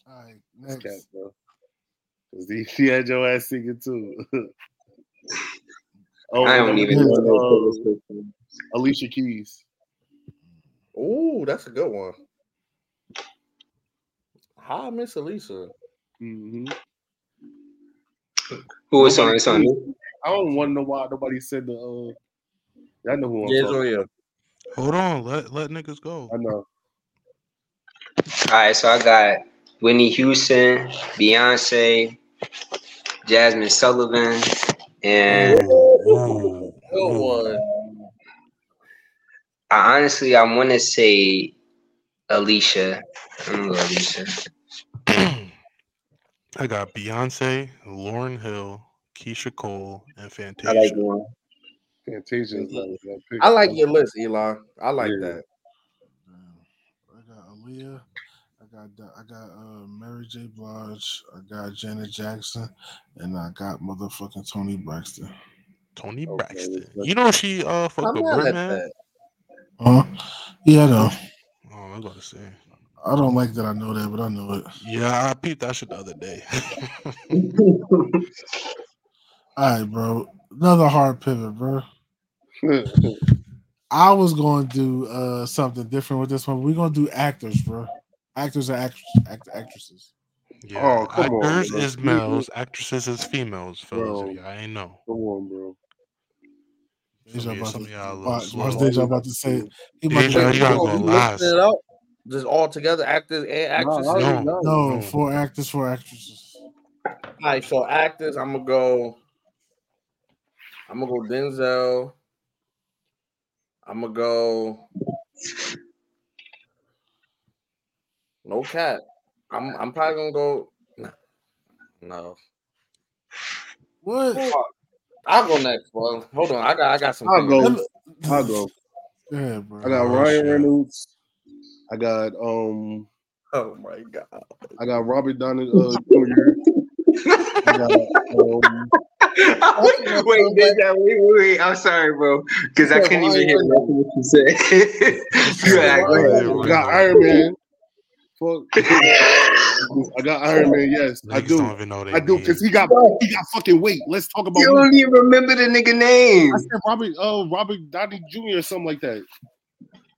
All right, This next. cat, bro. Cause he, he had your ass singing too. oh, I don't even know. no uh, Taylor Alicia Keys. Ooh, that's a good one. Hi, Miss Elisa. hmm Who was on? Nobody- It's on me. I don't want to know why nobody said the. uh I know who I'm Yeah, oh yeah. Hold on, let let niggas go. I know. All right, so I got Whitney Houston, Beyonce, Jazmine Sullivan, and Ooh, Good one. I honestly I want to say Alicia. I'm gonna go Alicia. I got Beyonce, Lauryn Hill, Keyshia Cole, and Fantasia. I like one. Fantasia is not a bad pick. I like your list, Elon. I like Yeah. that. I got Aaliyah. I got I got uh, Mary J. Blige. I got Janet Jackson, and I got motherfucking Toni Braxton. Toni Okay, Braxton. You know she uh fucked I'm with Birdman. Huh? Yeah, I know. Oh, I was about to say. I don't like that I know that, but I know it. Yeah, I peeped that shit the other day. All right, bro. Another hard pivot, bro. I was going to do uh, something different with this one. We're going to do actors, bro. Actors and act- act- actresses. yeah, Oh, come actors bro. is males, actresses is females. Fellas, Bro. if y'all ain't know. Come on, bro. Some Deja of y- about to- of y'all a little watch, watch slow. Deja about to say. He about to Deja, say- you gotta go you last. Mixing it up, just all together, actors and actresses. No. no, No. four actors, four actresses. All right, so actors, I'm gonna go. I'm gonna go Denzel. I'm gonna go. No cat. I'm I'm probably gonna go. nah, No, What? I'll go next, bro. Hold on, I got I got some. I'll things. go. I'll go. Yeah, bro. I got Ryan shit. Reynolds. I got um. Oh my god. I got Robert Downey uh, Jr. I got um. wait, Deja, wait, wait, wait. I'm sorry, bro, because I couldn't even hear what you said. you act Why like you- I got Iron Man. Fuck. I got Iron Man. Yes, I do. don't even know I do because he got he got fucking weight. Let's talk about. you don't even remember the nigga name. I said Robert, uh, Robert Downey Jr. or something like that.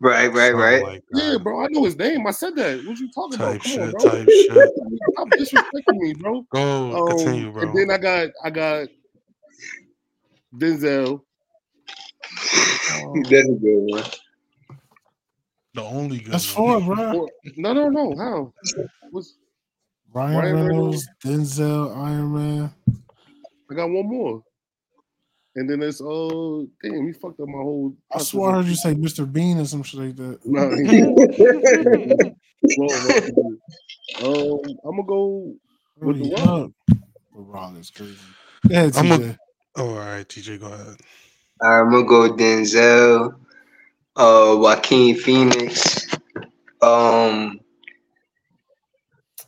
Right, right, Something right. Like Yeah, bro, I know his name. I said that. What you talking Type about? Come on, shit, bro. type shit. Stop disrespecting me, bro. Go, Um, continue, bro. And then I got I got Denzel. That's a good one. the only good That's one. four, bro. No, no, no. How? What's, Ryan, Ryan Reynolds, Denzel, Iron Man. I got one more. And then it's oh damn, you fucked up my whole. I swear I heard you say Mr. Bean or some shit like that. No, he- um, I'm gonna go with Hurry the up. Rock. The Rock is crazy. Yeah, I'm a- TJ. Oh, all right, TJ, go ahead. I'm gonna go Denzel, uh, Joaquin Phoenix, um,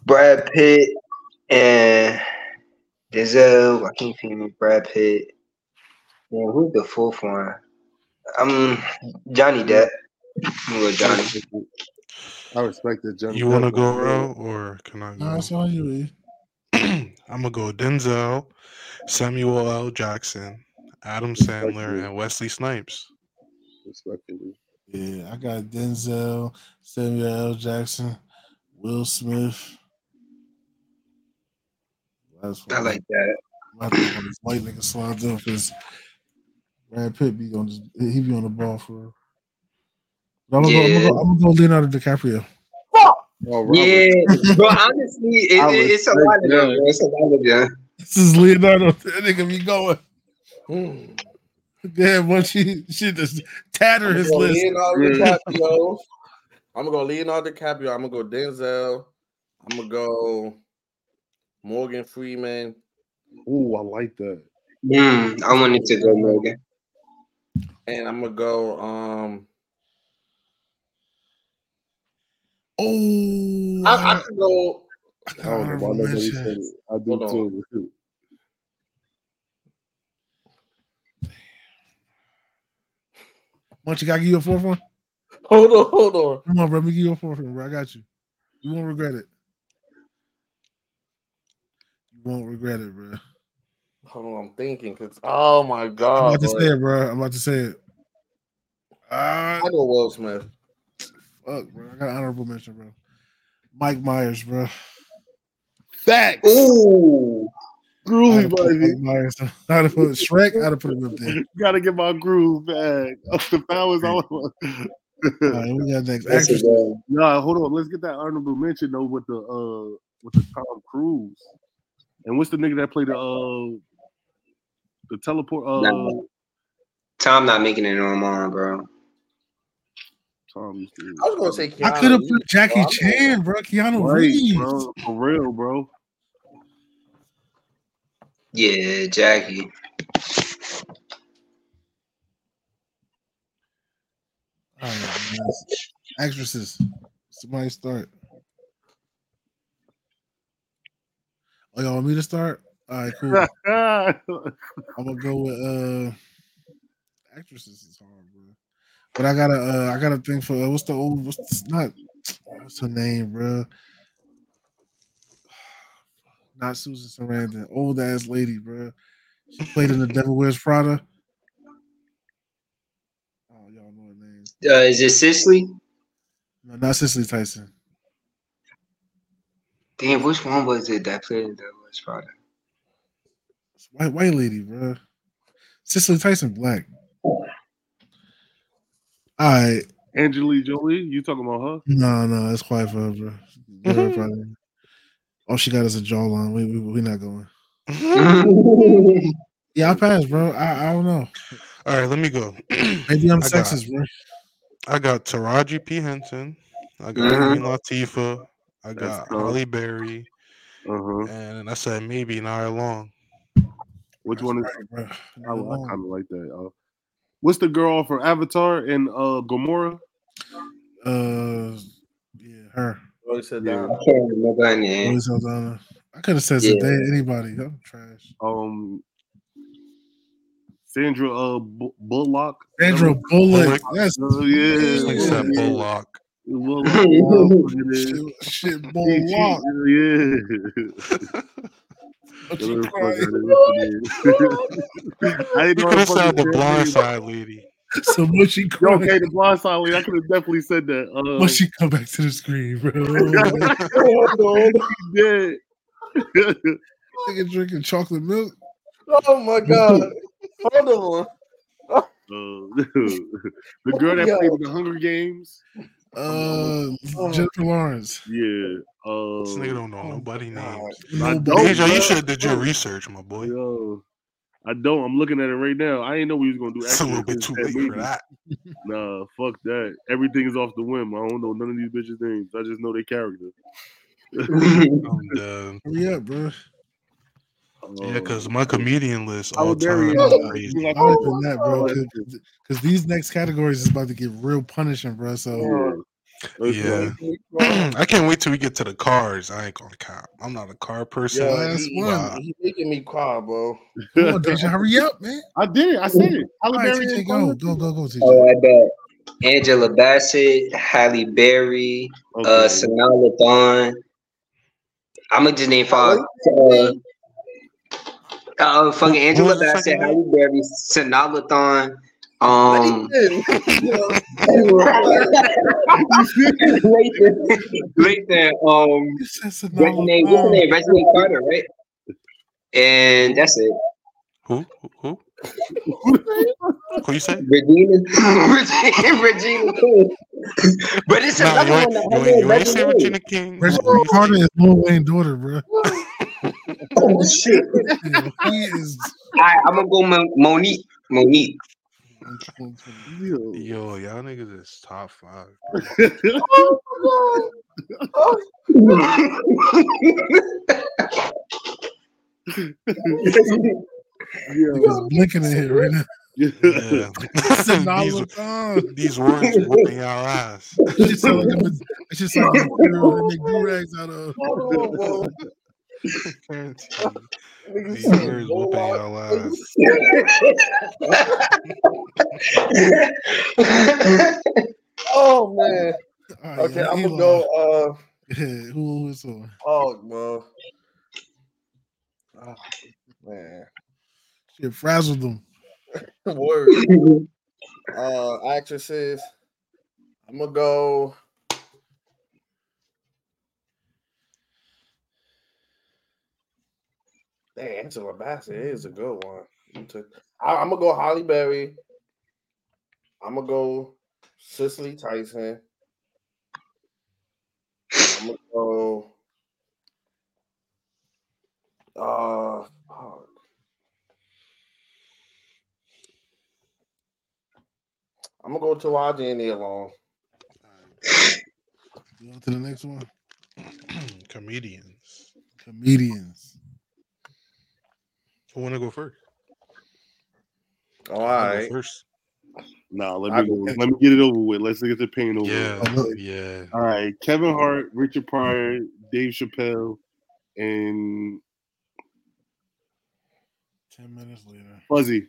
Brad Pitt, and Denzel, Joaquin Phoenix, Brad Pitt. Yeah, who's the fourth one? Um, Johnny Depp. I'm gonna go Johnny. I respect it, Johnny. You want to go, man. Or can I Nah, go? it's on you. I'm gonna go Denzel, Samuel L. Jackson, Adam Sandler, and Wesley Snipes. Respectfully. Yeah, I got Denzel, Samuel L. Jackson, Will Smith. That's I like that. I have to go this white nigga slide up because Brad Pitt be on this, he be on the ball for. But I'm gonna, go, I'm, gonna go, I'm gonna go Leonardo DiCaprio. Oh, Robert. Yeah, but honestly, it, it, it's a lot of them. bro. It's a lot of them. This is Leonardo. That nigga be going. Hmm. Damn, once she she just tatter I'm his gonna go list. Leonardo DiCaprio. I'm gonna go Leonardo DiCaprio. I'm gonna go Denzel. I'm gonna go Morgan Freeman. Ooh, I like that. Mm, I wanted to go Morgan. And I'm gonna go um Oh, I, I could go I I don't know why honorable nobody said it. I do Hold on. too. Munch, you gotta give you a fourth one. hold on, hold on. Come on, bro. Let me give you a fourth one, bro. I got you. You won't regret it. You won't regret it, bro. Hold on, I'm thinking because oh my god, I'm god. about to say it, bro. I'm about to say it. Ah, I go Will Smith. fuck, bro. I got an honorable mention, bro. Mike Myers, bro. Facts. Ooh, Groovy, I'd have put baby. Mike Myers. I'd have put Shrek. I'd have put him up there. Gotta get my groove back. the powers on. All right, we got next That's actress. Nah, hold on. Let's get that honorable mention though with the uh with the Tom Cruise. And what's the nigga that played the uh the teleport uh Nah. Tom not making it no more, bro. Tom used to I was gonna say Keanu I could have put Jackie bro. Chan, bro. Keanu right, Reeves. bro. For real, bro. Yeah, Jackie. All right, actresses. Somebody start. Oh, y'all want me to start? All right, cool. I'm gonna go with uh actresses is hard, bro. But I gotta uh I gotta think for uh, what's the old what's the, not what's her name, bro? Not Susan Sarandon, old ass lady, bro. She played in The Devil Wears Prada. Oh, y'all know her name. Uh, is it Cicely? No, not Cicely Tyson. Damn, which one was it that played in that was product? It's white white lady, bro. Cicely Tyson, black. All right, Angelique Jolie, you talking about her? no, no, that's quiet for her, bro. Give her All she got is a jawline. We we we not going. Yeah, I passed, bro. I, I don't know. All right, let me go. Maybe I'm I got- sexist, bro. I got Taraji P Henson. I got Mhm. Queen Latifah. I got That's. Halle Berry, Uh-huh. and I said maybe an hour Long. Which one is Right, bro. I, I kind of like that. Uh, what's the girl from Avatar and uh Gamora? Uh, yeah, her. Roy said Yeah. down. I can't remember her name. Roy Saldana. I could have said Yeah. Zendaya, anybody. I'm trash. Um, Sandra uh Bu- Bullock. Sandra Bullock. Bullock. That's Oh yeah, This nigga said yeah. Bullock. Bullock. Shit, shit Bullock. Yeah. What Whatever you the fuck crying? that is. I You ain't know could have the fucking said the damn blind side lady. So much Yo, crying. okay, the blind side. lady, I could have definitely said that. Uh, Once she come back to the screen, bro. yeah. Nigga drinking chocolate milk. Oh my god. Hold on. Uh, the girl that Yo. played in the Hunger Games. Uh, Oh. Jennifer Lawrence. Yeah. Uh, This nigga don't know Oh, nobody God. names. I Nobody. don't, Deja, you should have did your research, my boy. Yo, I don't. I'm looking at it right now. I didn't know we was gonna do. It's a little bit too late for that. Nah, fuck that. Everything is off the whim. I don't know none of these bitches' names. I just know their character. I'm done. Bro. Yeah, because Um, my comedian list Halle all Berry time is- is crazy. like, Not even that, bro. oh, Because these next categories is about to get real punishing, bro. So yeah. Yeah. I can't wait till we get to the cars. I ain't gonna cap. I'm not a car person. Yo, last he, one. he making me cry, bro. come on, Deja, hurry up, man. I did. I said it. All Halle right, Berry TJ, is go, go, go, go, TJ. Oh, I bet. Angela Bassett, Halle Berry, uh, Okay. Sanaa Lathan. I'm gonna just name five. Uh, uh, fucking Who- who Angela Bassett, second Halle Berry, Sanaa Lathan. Um, Lathan, Lathan, um, You said Sonala what's her name? Reginald Carter, right? And that's it. Who? Who? Who? Who you say? Regina, Regina, Regina King. But it's Nah, another you one ain't, you ain't, you ain't say Regina. Regina King. Reginald Carter is Lil Wayne's daughter, bro. Oh shit! he is. I, I'm gonna go Mo- Monique. Monique. Yo. Yo, y'all niggas is top five. Yo. He's blinking in here right now. Yeah. These, Khan. these words whooping y'all ass. It's just like a, it's just like a material they make do rags out of. Hold on, Guarantee bro. you. Nigga These words whooping Bullock. y'all ass. Oh man. All right, Okay, I'm gonna go. Uh, who, who is on? Oh, bro. Oh, man. Shit frazzled them. Word. Uh, actresses. I'm gonna go. Dang, Angela Bassett is a good one. I, I'm gonna go Halle Berry. I'm gonna go Cicely Tyson. I'm gonna go. Uh, fuck. I'm gonna go to Taraji and Nia Long. You on to the next one. Comedians. Comedians. Who want to go first? All I'll go. First. Nah, let me go. go- let me get it over with. Let's get the pain over. Yeah. with. Oh. Yeah. All right, Kevin Hart, Richard Pryor, Dave Chappelle, and Ten minutes later. Fuzzy.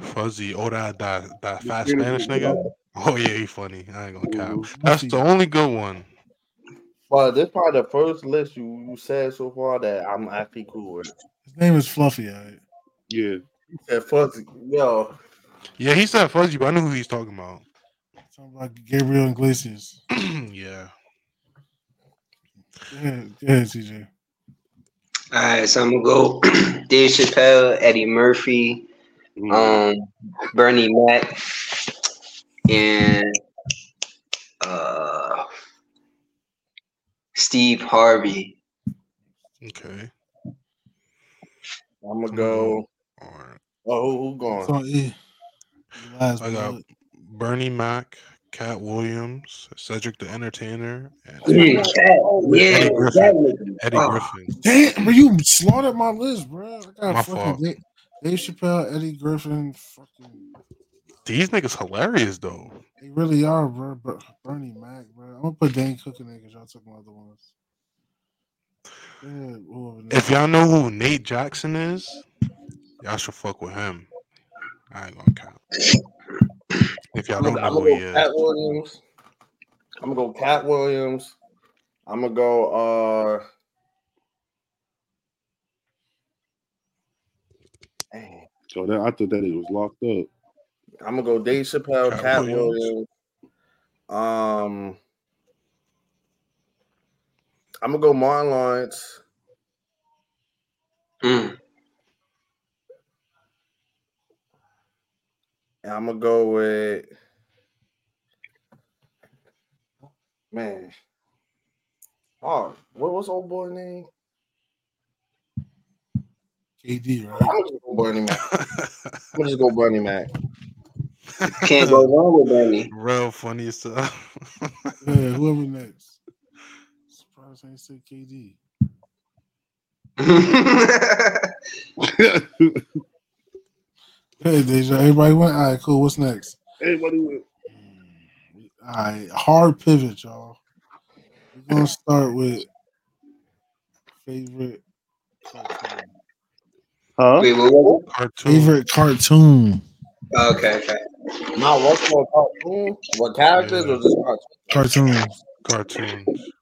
Fuzzy. Oh, that that that The fat Spanish Spanish nigga. Oh yeah, he funny. I ain't gonna cap. Mhm. That's the only good one. But this probably the first list you, you said so far that I'm actually cool with. His name is Fluffy. All right. Yeah. You said fuzzy, yo. Yeah, he said Fuzzy, but I knew who he's talking about. Talking about Gabriel Iglesias. yeah. Go ahead, go ahead, CJ. All right, so I'm gonna go Dave Chappelle, Eddie Murphy, Mhm. um, Bernie Mac, and uh, Steve Harvey. Okay. I'm gonna go. All right. Oh, who, who going? on. The Last I got bullet. Bernie Mac, Katt Williams, Cedric the Entertainer, and Yeah, Eddie Griffin. that. Eddie Griffin. Damn, bro, you slaughtered my list, bro. I got My fucking fault. Dave, Dave Chappelle, Eddie Griffin. Fucking, These niggas hilarious though. they really are, bro. Ber- Bernie Mac, bro. I'm gonna put Dane Cook in there because y'all took my other ones. Yeah, whoever If y'all know who Nate Jackson is, y'all should fuck with him. I ain't gonna count. If y'all I'm don't know I'm who gonna he go is, Katt Williams. I'm gonna go Katt Williams. I'm gonna go. uh dang. So that I thought that it was locked up. I'm gonna go Dave Chappelle, Cat Cat, Williams. Williams. Um, I'm gonna go Martin Lawrence. mm. And I'm gonna go with man. Oh, what was old boy name? KD, I'm right? gonna just go Bernie Mac. I'm gonna just go Bernie Mac. Can't go wrong with Bernie. Real funny stuff. Yeah, whoever next. Surprised I ain't said KD. Hey, Deja, everybody went. All right, cool. What's next? Everybody went. All right, hard pivot, y'all. We're gonna start with favorite cartoon. Huh? Wait, what was Cartoon. favorite cartoon? Okay, okay. Not what's more cartoon? What characters or just cartoon? cartoon. Cartoons.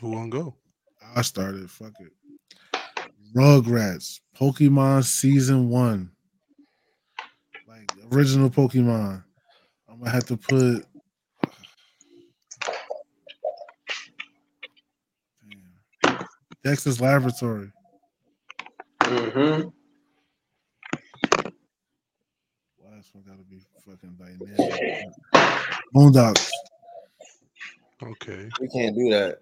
Who wanna go? I started. Fuck it. Rugrats, Pokemon season one, like original Pokemon. I'm gonna have to put. Damn. Dexter's Laboratory. Mm-hmm. Last one gotta be fucking dynamic. Boondocks. Okay. We can't do that.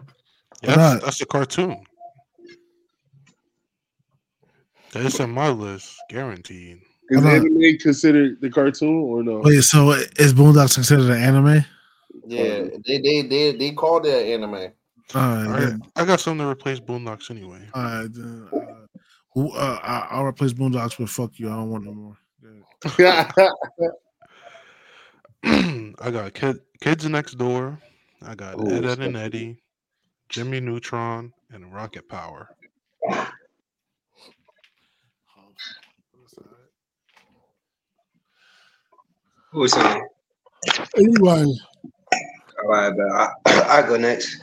Yeah, that's, that's a cartoon. That's in my list, guaranteed. Is Hold on. anime considered the cartoon or no? Wait, so is Boondocks considered an anime? Yeah, they they they they called it anime. All right, All right, then, I got something to replace Boondocks anyway. all right, then, uh, who- uh, I- I'll replace Boondocks with "fuck you." I don't want no more. Good. I got kid, Kids Next Door. I got Ooh, Ed, Ed and. Eddie, Jimmy Neutron, and Rocket Power. Who's on? Anyone. All right, but I, I go next.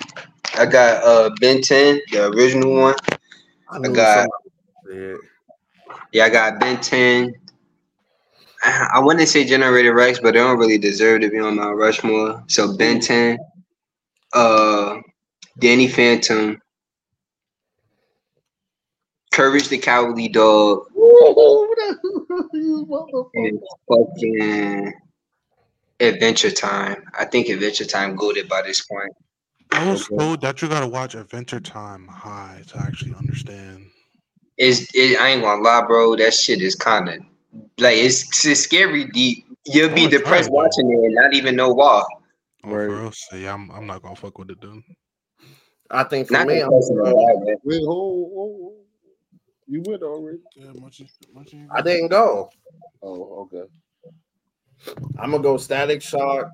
I got uh Ben 10, the original one. I knew got somebody- yeah, I got Ben 10. I wouldn't say Generator Rex, but they don't really deserve to be on Mount Rushmore. So Ben 10, uh, Danny Phantom, Courage the Cowardly Dog, and fucking Adventure Time. I think Adventure Time goaded by this point. I was told that you gotta watch Adventure Time High to actually understand. It's it, I ain't gonna lie, bro. That shit is kind of like it's, it's scary deep. You'll be Oh, depressed watching it and not even know why. Oh, Right. for real? So, yeah, I'm, I'm not gonna fuck with it then. I think for Not me, I'm depressed gonna- bad. Wait, hold, hold, hold. You went already. Yeah, much, much I didn't go. Oh, okay. I'm gonna go Static Shock.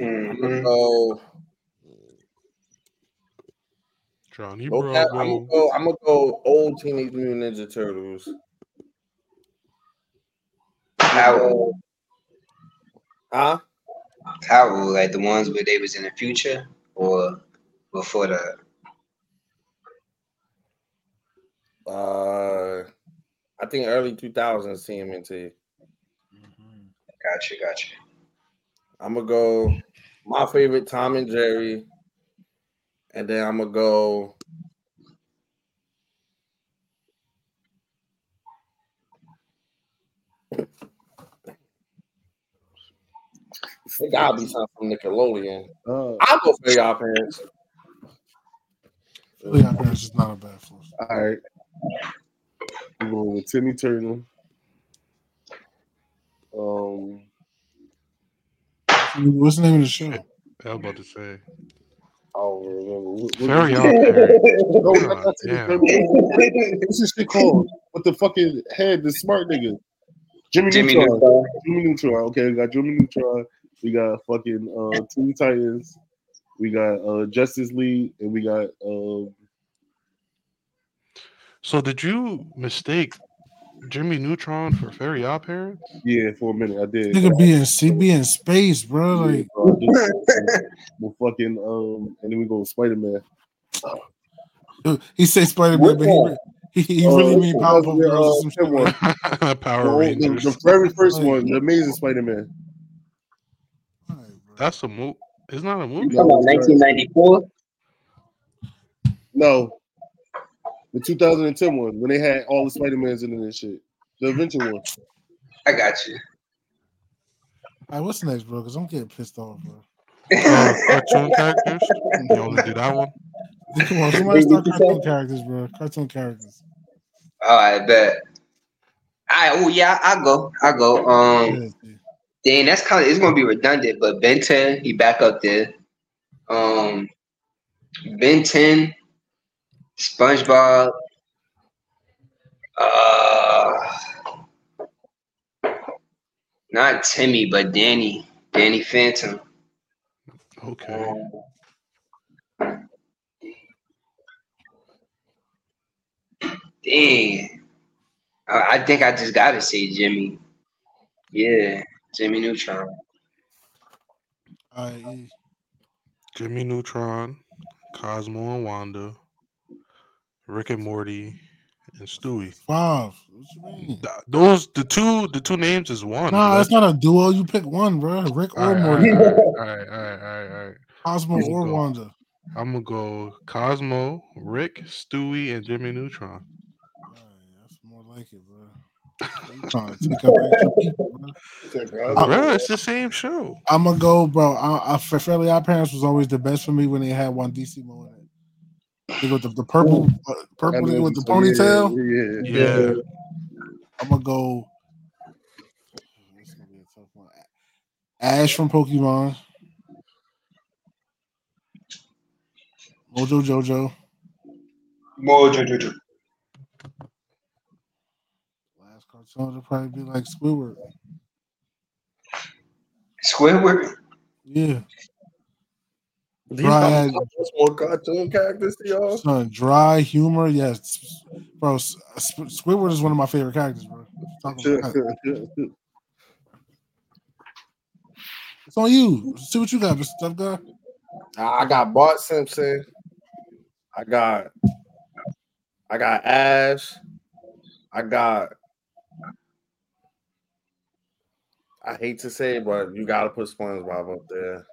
I'm gonna go. Johnny Okay, I'm gonna go. I'm gonna go old Teenage Mutant Ninja Turtles. How Huh? How like the ones where they was in the future or before the Uh, I think early 2000s TMNT. gotcha, gotcha. I'm gonna go my favorite Tom and Jerry, and then I'm gonna go. It gotta be something from Nickelodeon. Uh, I'll go for y'all parents. Fairly Odd Parents is not a bad force. all right. We're going with Timmy Turner. Um, What's the name of the show? I was about to say. I don't remember. What, what Very was- odd. No, God not- not Timmy damn. Turner. What's this shit called? With the fucking head, the smart nigga. Jimmy, Jimmy Neutron. Neutron. Jimmy Neutron. Okay, we got Jimmy Neutron. We got fucking uh, Teen Titans. We got uh, Justice League, and we got um, So did you mistake Jimmy Neutron for Fairly Odd Parents? yeah. For a minute, I did. Nigga be in C be in space, bro. Like Uh, just- we'll fucking um, and then we go with Spider Man. he said Spider Man, but he, he, he Uh, really mean uh, Powerpuff uh, Girls or some shit. that The, Power old- the, the very first one, the Amazing Spider Man. Alright, bro. That's a movie. It's not a You movie. talking about 1994? No, the 2010 one when they had all the Spider Mans in it and shit. The adventure one. I got you. All right, what's next, bro? Because I'm getting pissed off, bro. Uh, cartoon characters. You only do that one. Come on, somebody start cartoon characters, bro. Cartoon characters. Oh, I bet. I oh yeah, I go, I go. Um, Yeah, Dang, that's kind of it's gonna be redundant, but Ben 10 he back up there. Um Ben 10, SpongeBob, uh not Timmy, but Danny, Danny Phantom. Okay. Dang. I, I think I just gotta say Jimmy. Yeah, Jimmy Neutron. All right, yeah. Jimmy Neutron, Cosmo and Wanda, Rick and Morty, and Stewie. Five. What you mean? Th- Those the two the two names is one. Nah, bro. it's not a duo. You pick one, bro. Rick All or right, Morty, all right, all right, all right, all right. Cosmo Here we or go. Wanda. I'm gonna go Cosmo, Rick, Stewie, and Jimmy Neutron. All right, that's more like it, bro. You trying to take up extra people, bro. Bro, it's the same show. I'm gonna go, bro. I, I, Fairly Odd Parents was always the best for me when they had one DC moment. in it. With the, the purple, uh, purple nigga with the ponytail. Yeah, yeah. Yeah. I'm gonna go. This gonna be a tough one. Ash from Pokemon. Mojo Jojo. Mojo Jojo. Last cartoon would probably be like Squidward. Squidward. Yeah. These Right. are more cartoon characters to y'all. Son, dry humor, yes, bro. S- S- Squidward is one of my favorite characters, bro. Talk about that. It's on you. See what you got, Mr. Tough Guy. I got Bart Simpson. I got I got Ash. I got I hate to say it, but you gotta put SpongeBob up there.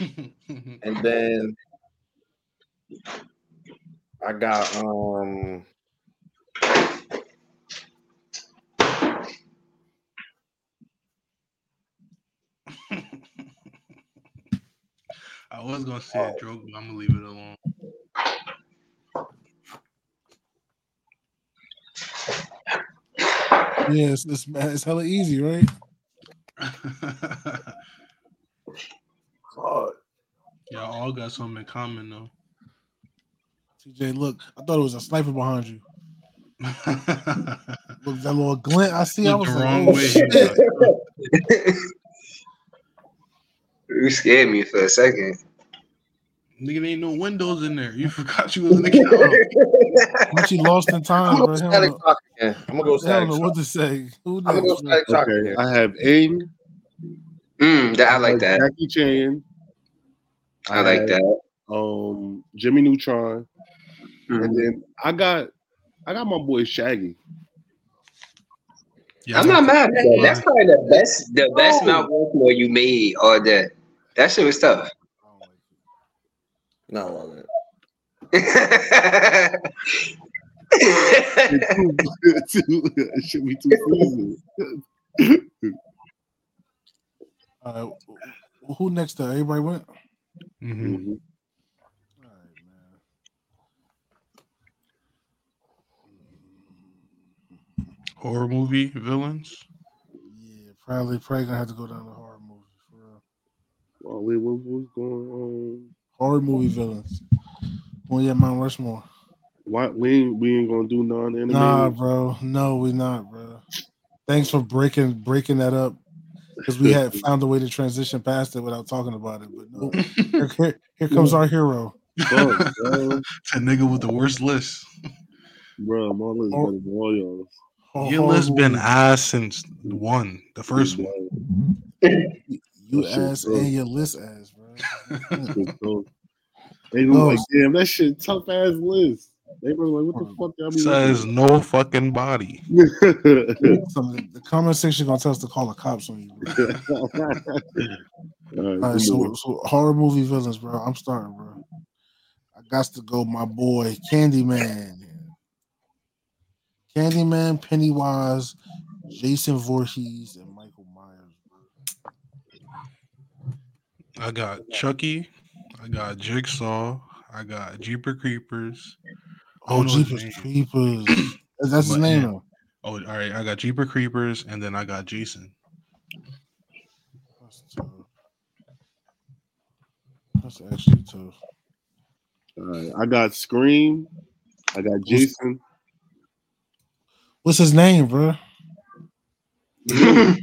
And then I got um. I was gonna say a joke, but I'm gonna leave it alone. Yeah, it's, it's, it's hella easy, right? God. Y'all all got something in common though. TJ, look, I thought it was a sniper behind you. Look, that little glint I see. I was the like, wrong oh, way. shit. You scared me for a second. Nigga, there ain't no windows in there. You forgot you was in the couch. But you lost in I'm time, gonna bro. go He static know, again. I'm gonna go he don't static know what to say. Who I'm gonna go static shock Okay, again. I have Aang. Mm, that, I like that. Jackie Chan. I like have, that. Um, Jimmy Neutron, and Mm. then I got, I got my boy Shaggy. Yeah, I'm not mad. That's probably the best, the best Mount Rushmore you made all that, That shit was tough. No, I wasn't. it should be too easy. All right, who next? There? Everybody went. Mhm. Mhm. All right, man. Horror movie villains. Yeah, probably probably gonna have to go down to horror movie for real. Oh, wait, what, what's going on? Horror movie villains. Well, yeah, Mount Rushmore. Why we ain't, we ain't gonna do non-animated? Nah, bro. No, we not, bro. Thanks for breaking breaking that up because we had found a way to transition past it without talking about it. But no, here, here, here comes our hero. Fuck, bro. that nigga with the worst list. bro, my list Oh. better than all y'all. Ho- Your horror list oh. been movie. ass since one, the first one. You That shit ass and your list ass, bro. Shit. They gonna Oh. like, damn, that shit tough ass list. They were like, what the hmm. fuck y'all be Says no fucking body. So the, the comment section gonna tell us to call the cops on you. All right, All right, so, so horror movie villains, bro. I'm starting, bro. I got to go, my boy Candyman. Candyman, Pennywise, Jason Voorhees, and Michael Myers. Bro. I got Chucky. I got Jigsaw. I got Jeeper Creepers. Oh, don't know his Jeepers name. Creepers. That's his name, yeah. Oh, all right. I got Jeeper Creepers, and then I got Jason. That's tough. That's actually tough. All right, I got Scream. I got Jason. What's his name, bro? Yo,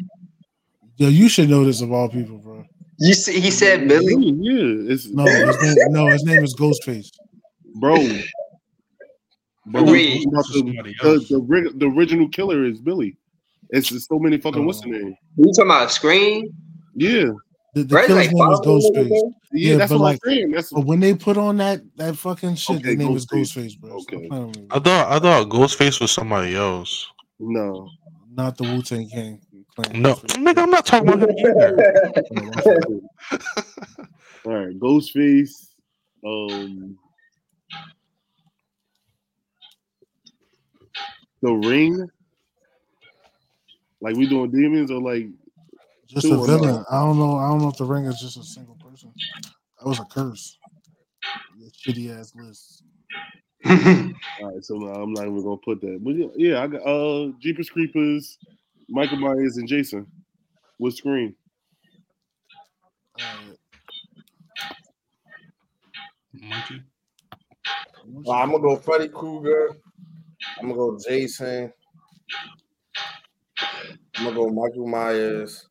you should know this of all people, bro. You see, he said Billy. Yeah, it's No, his name, no, his name is Ghostface. bro. Bro, Wait. about the, the, the, original killer is Billy. It's just so many fucking oh. what's the name? You talking about Scream? Yeah, The, the Right? killer's Like name is Ghostface. yeah, Yeah, that's but what like- I'm saying. That's But when they put on that that fucking shit, Okay, the name is Ghostface. Ghostface, bro. Okay. playing I thought I thought Ghostface was somebody else. no. Not the Wu Tang King. Claim No, nigga, I'm not talking about him either. No, my. All right, Ghostface. Um, the Ring. Like we doing demons or like Just a villain. not? I don't know. I don't know if the ring is just a single person. That was a curse. That shitty ass list. all right. So no, I'm not even gonna put that. But yeah, yeah I got uh Jeepers Creepers, Michael Myers, and Jason with Scream. Alright. Monkey. Well, I'm gonna go Freddy Krueger. I'm gonna go Jason. I'm gonna go Michael Myers.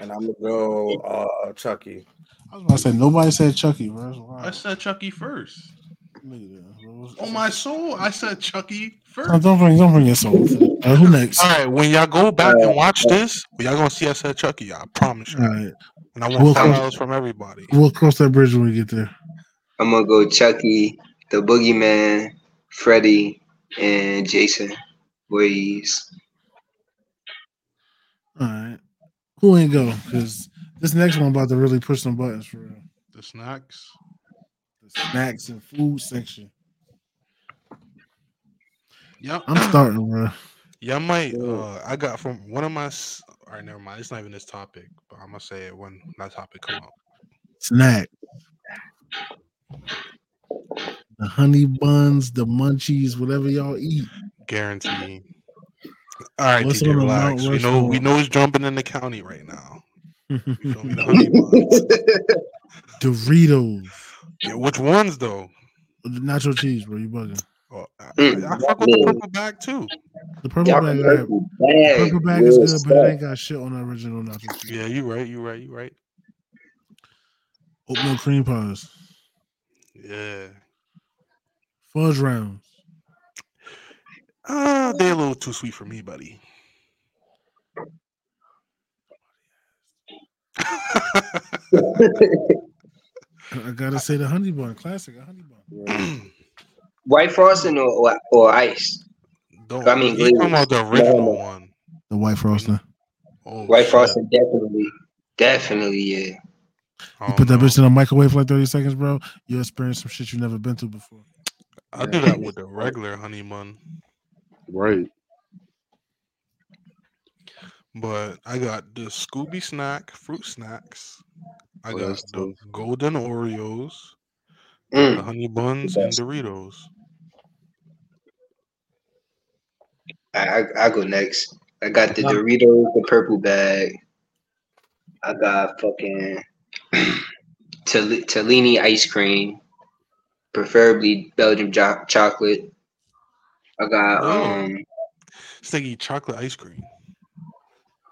And I'm gonna go uh Chucky. I was about to say nobody said Chucky, bro. I said Chucky first. Look at that, bro. On my soul, I said Chucky No, first. don't bring don't bring your soul. Uh, who next? All right, when y'all go back and watch this, y'all gonna see I said Chucky. I promise you. All right. And I We'll want five from everybody. We'll cross that bridge when we get there. I'm gonna go Chucky, the Boogeyman, Freddy, and Jason. Voorhees. All right. Who ain't go? Because this next one about to really push some buttons for real. The snacks. The snacks and food section. Yeah, I'm starting, bro. Yeah, I might. Uh, I got from one of my. All right, never mind. It's not even this topic, but I'm gonna say it when that topic come up. Snack. The honey buns, the munchies, whatever y'all eat. Guarantee. All right, What's TJ, on the Mount relax. We know we know it's jumping in the county right now. You feel me? The honey buns. Doritos. Yeah, which ones though? The nacho cheese, bro. You bugging. Oh, I, Mm, I fuck with the purple bag too. The purple Y'all bag, can purple bag. purple bag is real good, but it ain't got shit on the original nacho cheese. Yeah, you right. You right. You right. Oatmeal cream pies, Yeah. fudge rounds. Uh, they're a little too sweet for me, buddy. I gotta say the honey bun, classic a honey bun. White frosting or, or or ice. Don't. I mean, you talking glazed. about the original no. one? The white frosting. Oh, White shit. frosting definitely, definitely yeah. You put that know. bitch in a microwave for like 30 seconds, bro. You'll experience some shit you've never been to before. I do that with the regular honey bun, Right. but I got the Scooby snack, fruit snacks. I got the tough. golden Oreos, the Mm. honey buns, and. Doritos. I, I I go next. I got the Doritos, the purple bag. I got fucking Tell- Talenti ice cream, preferably Belgian jo- chocolate. I got Oh. um Sticky chocolate ice cream.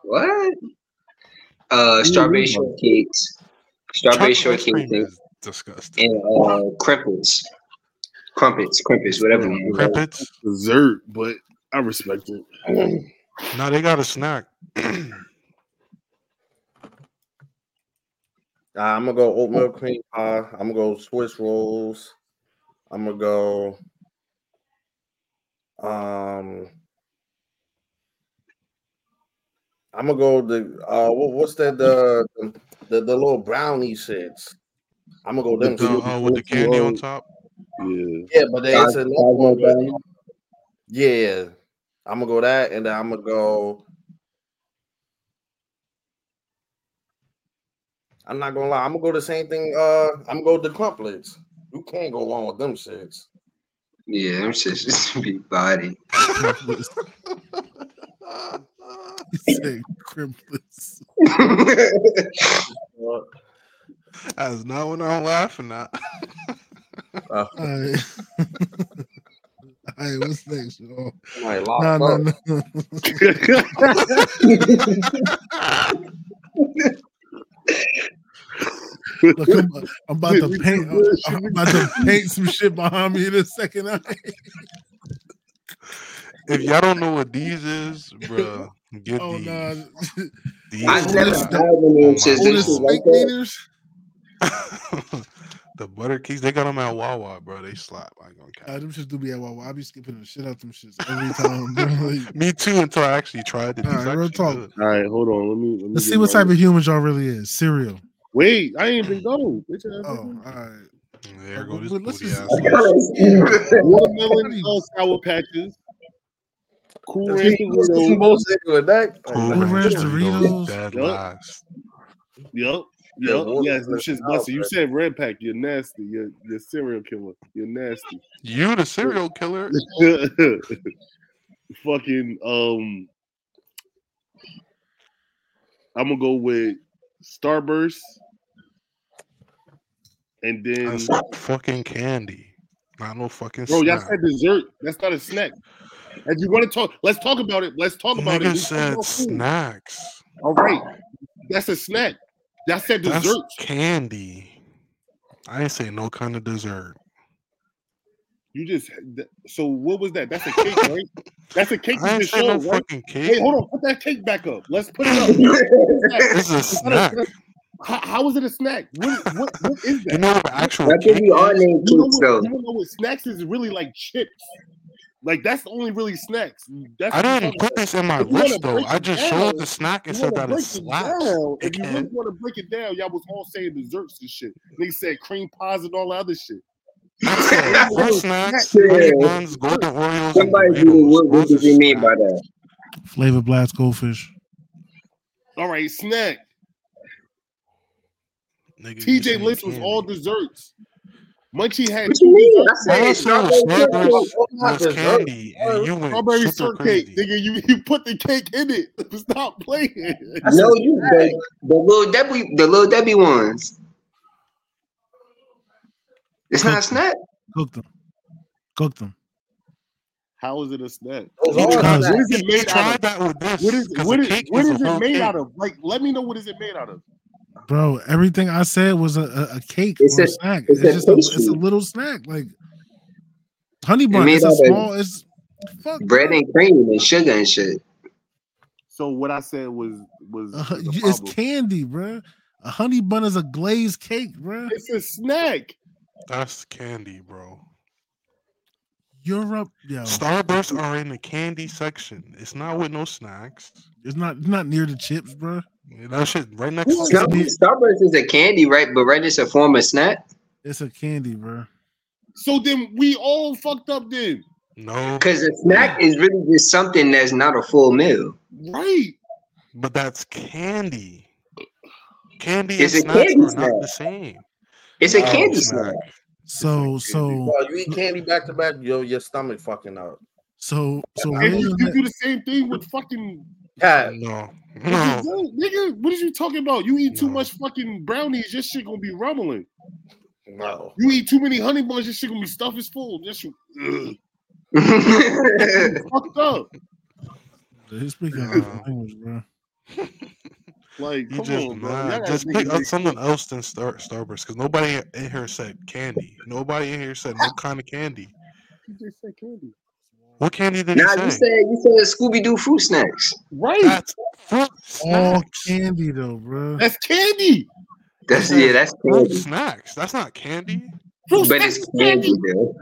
what? Uh, strawberry shortcakes, strawberry Chocolate shortcake, cream and is disgusting. uh, crumpets, crumpets, crumpets, whatever. man. Crimpets? Dessert, but I respect it. No, they got a snack. Uh, I'm gonna go oatmeal cream pie. I'm gonna go Swiss rolls. I'm gonna go. Um, I'm gonna go the uh, what, what's that the, the the little brownie shits. I'm gonna go them. The, two. uh, with the candy on top. Yeah. Yeah, but they, it's Cos- another Cosmo one. brownie. Yeah, I'm gonna go that, and then I'm gonna go. I'm not gonna lie. I'm gonna go the same thing. Uh, I'm gonna go the crumplets. You can't go wrong with them shits. Yeah, them shits just be body. He said crimplets. That's not what I'm laughing at. Uh, All right. All right, what's next, y'all? somebody locked No, no, Look, I'm, I'm about to paint. too good, I'm about to paint some shit behind me in a second. if y'all don't know what these is, bruh, get Oh these. no! These I Oldest- never are- had one of them shits. Them Oldest like snake the butter cakes, they got them at Wawa, bro. They slap. I ain't gonna Uh, count. them shits do be at Wawa. I be skipping the shit out them shits every time. bro. Like, Me too, until I actually tried it. All It's right, real talk. good. All right, hold on. Let me. Let me Let's see what type of humans y'all really is. Cereal. Wait, I ain't even go. Bitch Oh, all right. There go this But let's booty just- ass. Watermelon uh, sour patches. Cool Ranch Doritos. Most with that. Cool Cool Ranch Ranch Doritos, Doritos. dead Yup. last. Yup. Yeah, Yup. watermelon Yes, them shit's busted. You said red pack. You're nasty. You're you're serial killer. You're nasty. You the serial killer. Fucking um. I'm gonna go with Starburst, and then That's fucking candy. Not no fucking bro, y'all said dessert. That's not a snack. If you want to talk, let's talk about it. Let's talk about it. Nigga We talk said snacks. All right, that's a snack. Y'all said That's dessert. candy. I ain't say no kind of dessert. You just so what was that? That's a cake, right? That's a cake I you ain't just say no right? fucking Hey, cake. hold on, put that cake back up. Let's put it up. This is a It's a snack. snack. How, how is it a snack? What, what, what is that? You know what actual I think cake we all is? named You know what, though. you know what snacks is really like chips. Like that's the only really snacks. That's I didn't put this in my If you wanna list though. I just down, showed the snack and You said that it break it slaps. down. If you dickhead. really want to break it down, y'all was all saying desserts and shit. They said cream pies and all that other shit. I said fruit snacks, Yeah. honey buns, golden Oreos, and Somebody Doritos. Google what, what Those does are he mean by that? Flavor blast goldfish. All right, snack. Nigga, TJ list was all desserts. Munchie had What two you mean? I desserts. All I said said was strawberry Snickers shortcake. Not was dessert. candy, and you went Strawberry super shortcake, crazy. nigga. You, you put the cake in it. Stop playing. No, you the, the little Debbie, the little Debbie ones. It's not a snack. Cook them. Cook them. How is it a snack? Those He are tried- snacks. What is it made out of? that with this. What is 'cause what the is cake what is is a it made cake. out of? Like, let me know what is it made out of. Bro, everything I said was a, a, a cake It's or a, a- snack. it's It's, a just a, it's a little snack. Like honey bun. made It's a small. It's fuck. Bread bro. and cream and sugar and shit. So what I said was was, Uh, was a it's candy, bro. A honey bun is a glazed cake, bro. It's a snack. That's candy, bro. Europe, yo, Starbursts are in the candy section. It's not with no snacks. it's not it's not near the chips, bro. That shit right next to Star- the Starburst is a candy, right? But right, it's a form of snack. It's a candy, bro. So then we all fucked up then, No, Because a snack is really just something that's not a full meal. right? but that's candy. Candy It's and a snacks candy are snack. not the same. It's a No, candy it's snack. So so Well, you eat candy back to back, yo, your stomach fucking up. so so And you, you do the same thing with fucking Yeah, No, No. no. nigga. What is you talking about? You eat too No. much fucking brownies, your shit gonna be rumbling. no. You eat too many honey buns, your shit gonna be stuff is full. This shit fucked up. he's speaking a different language, bro. Like, You come just on, bro. nah, Y'all just pick think up something else than Star Starburst because nobody in here said candy. Nobody in here said no kind of candy. You just said candy. What candy did Nah, he you say? said you said Scooby Doo fruit snacks. Right. That's fruit All candy though, bro. That's candy. That's yeah, that's Fruit candy. snacks. That's not candy. Fruit But it's is candy. candy, though.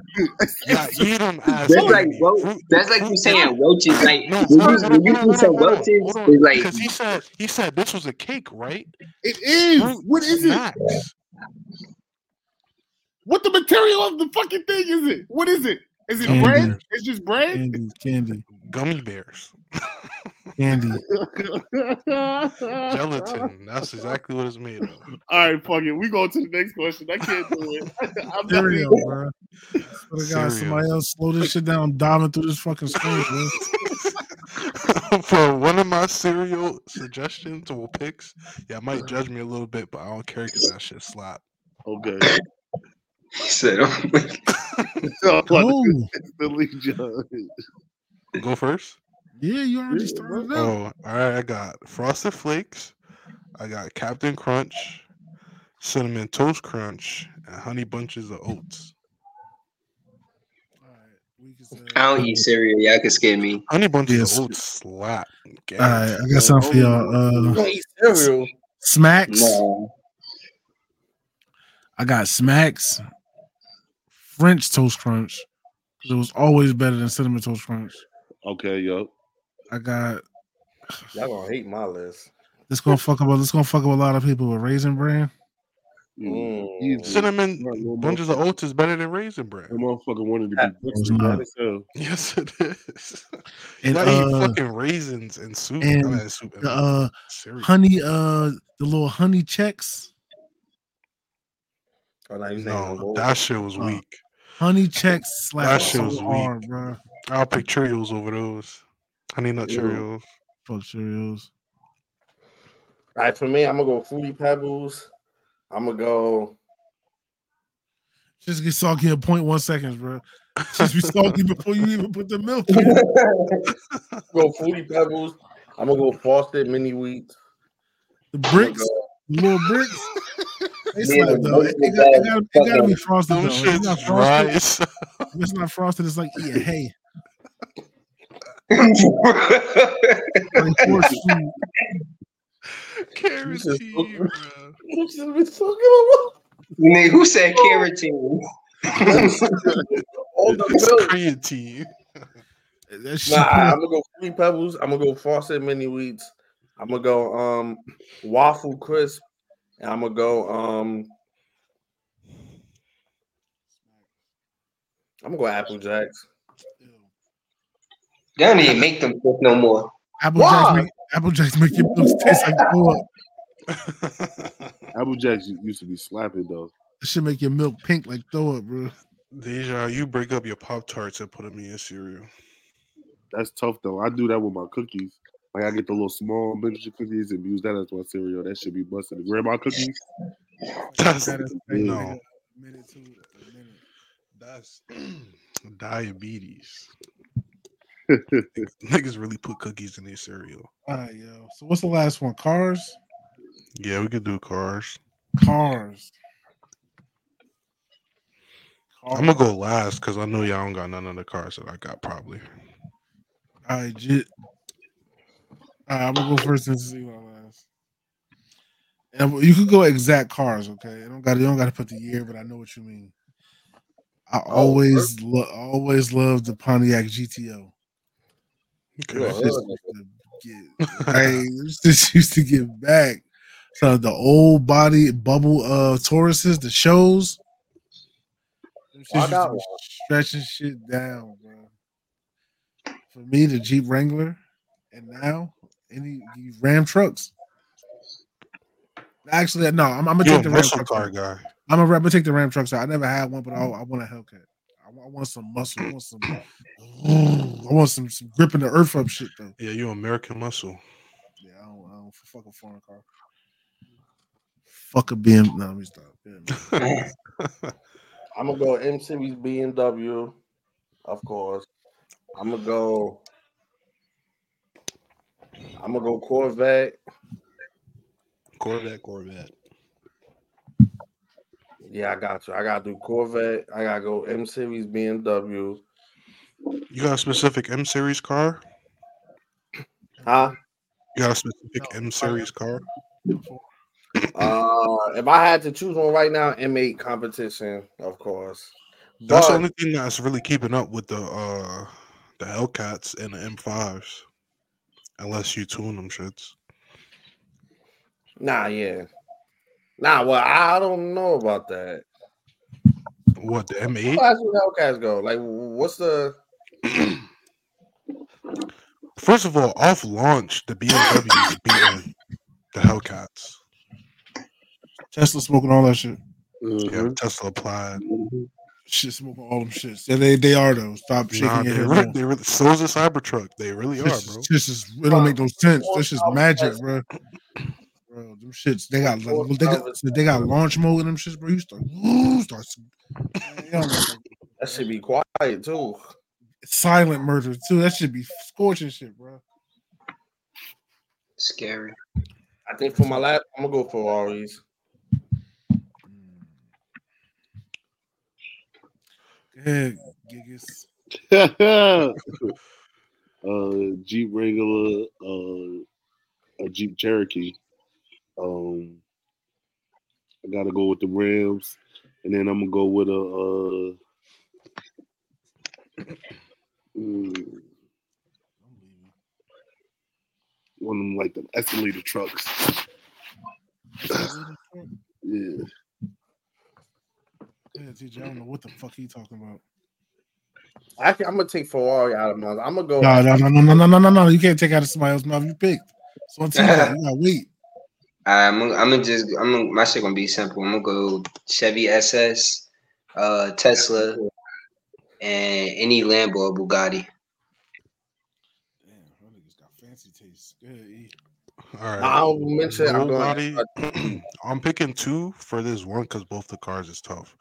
Yeah, eat them as That's like candy. ro- Fruit- that's like you fruit- saying roaches. Like No, when you, on, when you hold on, eat some hold roaches, hold on, it's like because he said he said this was a cake, right? It is. Fruit What is it? What the material of the fucking thing is it? What is it? Is it Candy. bread? It's just bread. Candy, candy, Gummy bears, candy. gelatin. That's exactly what it's made of. All right, fuck it. We go to the next question. I can't do it. I'm not Cereal, even- bro. Swear to God, somebody else slow this shit down, diving through this fucking screen, bro. For one of my cereal suggestions or picks, yeah, I might judge me a little bit, but I don't care because that shit slap. Okay. he said, oh So, instantly judged. Go first. Yeah, you already Yeah, started bro. out. Oh, all right. I got Frosted Flakes. I got Cap'n Crunch, Cinnamon Toast Crunch, and Honey Bunches of Oats. All right, we can say- I don't eat cereal. Y'all can scare me. Honey Bunches Yes. of Oats slap. All right, I got something for y'all. You Uh, don't eat cereal. Smacks. Nah. I got Smacks, French Toast crunch. It was always better than Cinnamon Toast Crunch. Okay, yo. I got Y'all gonna hate my list. this gonna fuck up. This gonna fuck up a lot of people with Raisin Bran. Mm. Cinnamon Right, Bunches of Oats is better than Raisin Bran. That motherfucker wanted to Yeah, be it's Dexter not. bad. Yes, it is. And Not eat uh, fucking raisins and soup. and I soup the, uh, honey, uh, the little honey Chex, Oh, now you saying No, no, that shit was Uh, weak. honey Chex slap That shit so was weak. hard, bro. I'll pick Cheerios over those. Honey Nut Ew. Cheerios. Fuck Cheerios. All right, for me, I'm gonna go Fruity Pebbles. I'm gonna go. Just get soggy in 0.1 seconds, bro. Just be soggy before you even put the milk in. go Fruity Pebbles. I'm gonna go Frosted Mini Wheat. The bricks, go- the little bricks. They Yeah, slap the though. It, it, got, it, gotta, it gotta be frosted though. It's not frosted, it's not frosted, it's like eating hay. Like horseshoe. Carrot Jesus. tea, bro. You just been talking Nigga, who said carotene? all the It's creatine. Nah, I'm gonna go Fruity Pebbles. I'm gonna go Frosted Mini Wheats. I'm gonna go um Waffle Crisp, and I'm gonna go um. I'm gonna go Apple Jacks. They don't even make them cook no more. Apple Why? Jacks make Apple Jacks make your milk taste like throw up. Apple Jacks used to be slapping though. That should make your milk pink like throw up, bro. Deja, you break up your Pop Tarts and put them in your cereal. That's tough though. I do that with my cookies. Like I get the little small miniature cookies and use that as my cereal. That should be busted. The grandma cookies. That's That is- no, Minute to a minute. that's diabetes. Niggas really put cookies in their cereal. All right, yo. So what's the last one? Cars. Yeah, we could do cars. Cars. I'm gonna go last because I know y'all don't got none of the cars that I got probably. All right, Jit. All right, I'm gonna go first since you go last. And you could go exact cars, okay? I don't got you don't got to put the year, but I know what you mean. I Oh, always lo- always loved the Pontiac GTO. Yeah. This used to get- hey, this used to get back. So the old body bubble uh Tauruses, the shows. I got to be one. stretching shit down, bro. For me, the Jeep Wrangler, and now any Ram trucks. Actually, no, I'm, I'm gonna You take the Ram trucks. car guy. I'm gonna, I'm gonna take the Ram trucks. I never had one, but I, I want a Hellcat. I want, I want some muscle. I want some. I want some some gripping the earth up shit though. Yeah, you American muscle. Yeah, I don't, I don't fuck a foreign car. Fuck a BM. No, let me stop. Yeah. I'm gonna go M Series BMW, of course. I'm gonna go. I'm gonna go Corvette. Corvette, Corvette. Yeah, I got you. I gotta do Corvette. I gotta go M Series BMW. You got a specific M series car? Huh? You got a specific M series car? Uh, if I had to choose one right now, M8 competition, of course. That's the only thing that's really keeping up with the uh the Hellcats and the M5s. Unless you tune them shits. Nah, yeah. Nah, well, I don't know about that. What the How M8? fast do Hellcats go? Like, what's the? First of all, off launch, the BMW is beating the Hellcats. Tesla smoking all that shit. Yeah, Mhm. Tesla applied. Shit smoking all them shits. Yeah, they they are though. Stop shaking Nah, your they head. re- no. they really, so is a Cybertruck. They really are, This bro. this is it don't make no sense. This is magic, bro. Bro, them shits they got like, they got they got launch mode in them shits, bro. You start, ooh, start y'all know, That should be quiet too. silent murder too. That should be scorching shit, bro. Scary. I think for my last, I'm gonna go for Go ahead, Gigas. uh, Jeep Wrangler, uh, a Jeep Cherokee. Um, I gotta go with the Rams, and then I'm gonna go with a. Uh, mm, one of them like the escalator trucks. yeah. Yeah, TJ, I don't know what the fuck he talking about. Actually, I'm gonna take Ferrari out of my. I'm gonna go. No, no, no, no, no, no, no, no. You can't take out of somebody else's mouth. You picked. So I'm telling you, wait. I'm gonna, I'm gonna just I'm gonna, my shit gonna be simple. I'm gonna go Chevy SS, uh, Tesla, and any Lambo or Bugatti. Damn, that niggas got fancy taste. Go ahead, E. All right. I'll mention. I'm going. Nobody. I'm picking two for this one because both the cars is tough.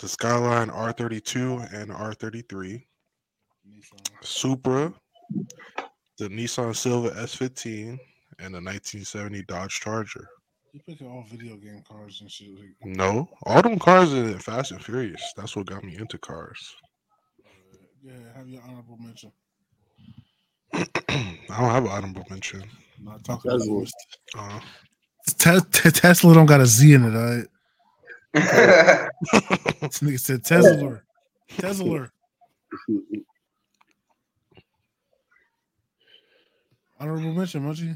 The Skyline R32 and R33, Nissan. Supra, the Nissan Silvia S15, and a 1970 Dodge Charger. You picking all video game cars and shit. Like, No, all them cars are in Fast and Furious. That's what got me into cars. yeah, have your honorable mention. I don't have an honorable mention. I'm not talking about Tesla. this. Uh, Te- te- Tesla don't got a Z in it, all right? This nigga said Tesla. Tesla. Honorable mention, Munchie.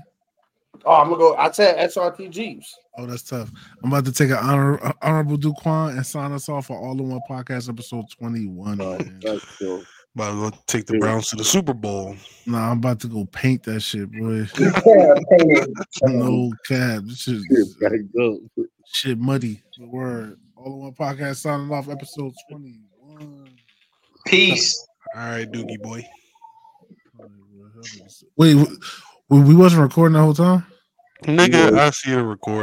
Oh, I'm gonna go. I said SRT Jeeps. Oh, that's tough. I'm about to take an honor, honorable Duquan and sign us off for All in One Podcast episode 21. Uh, that's cool. About to go take the Browns to the Super Bowl. Nah, I'm about to go paint that shit, boy. Yeah, no cap. This shit, Shit, shit muddy. The word. All in One Podcast signing off episode 21. Peace. All right, Doogie boy. Wait, we, we wasn't recording the whole time? Nigga, I see the record.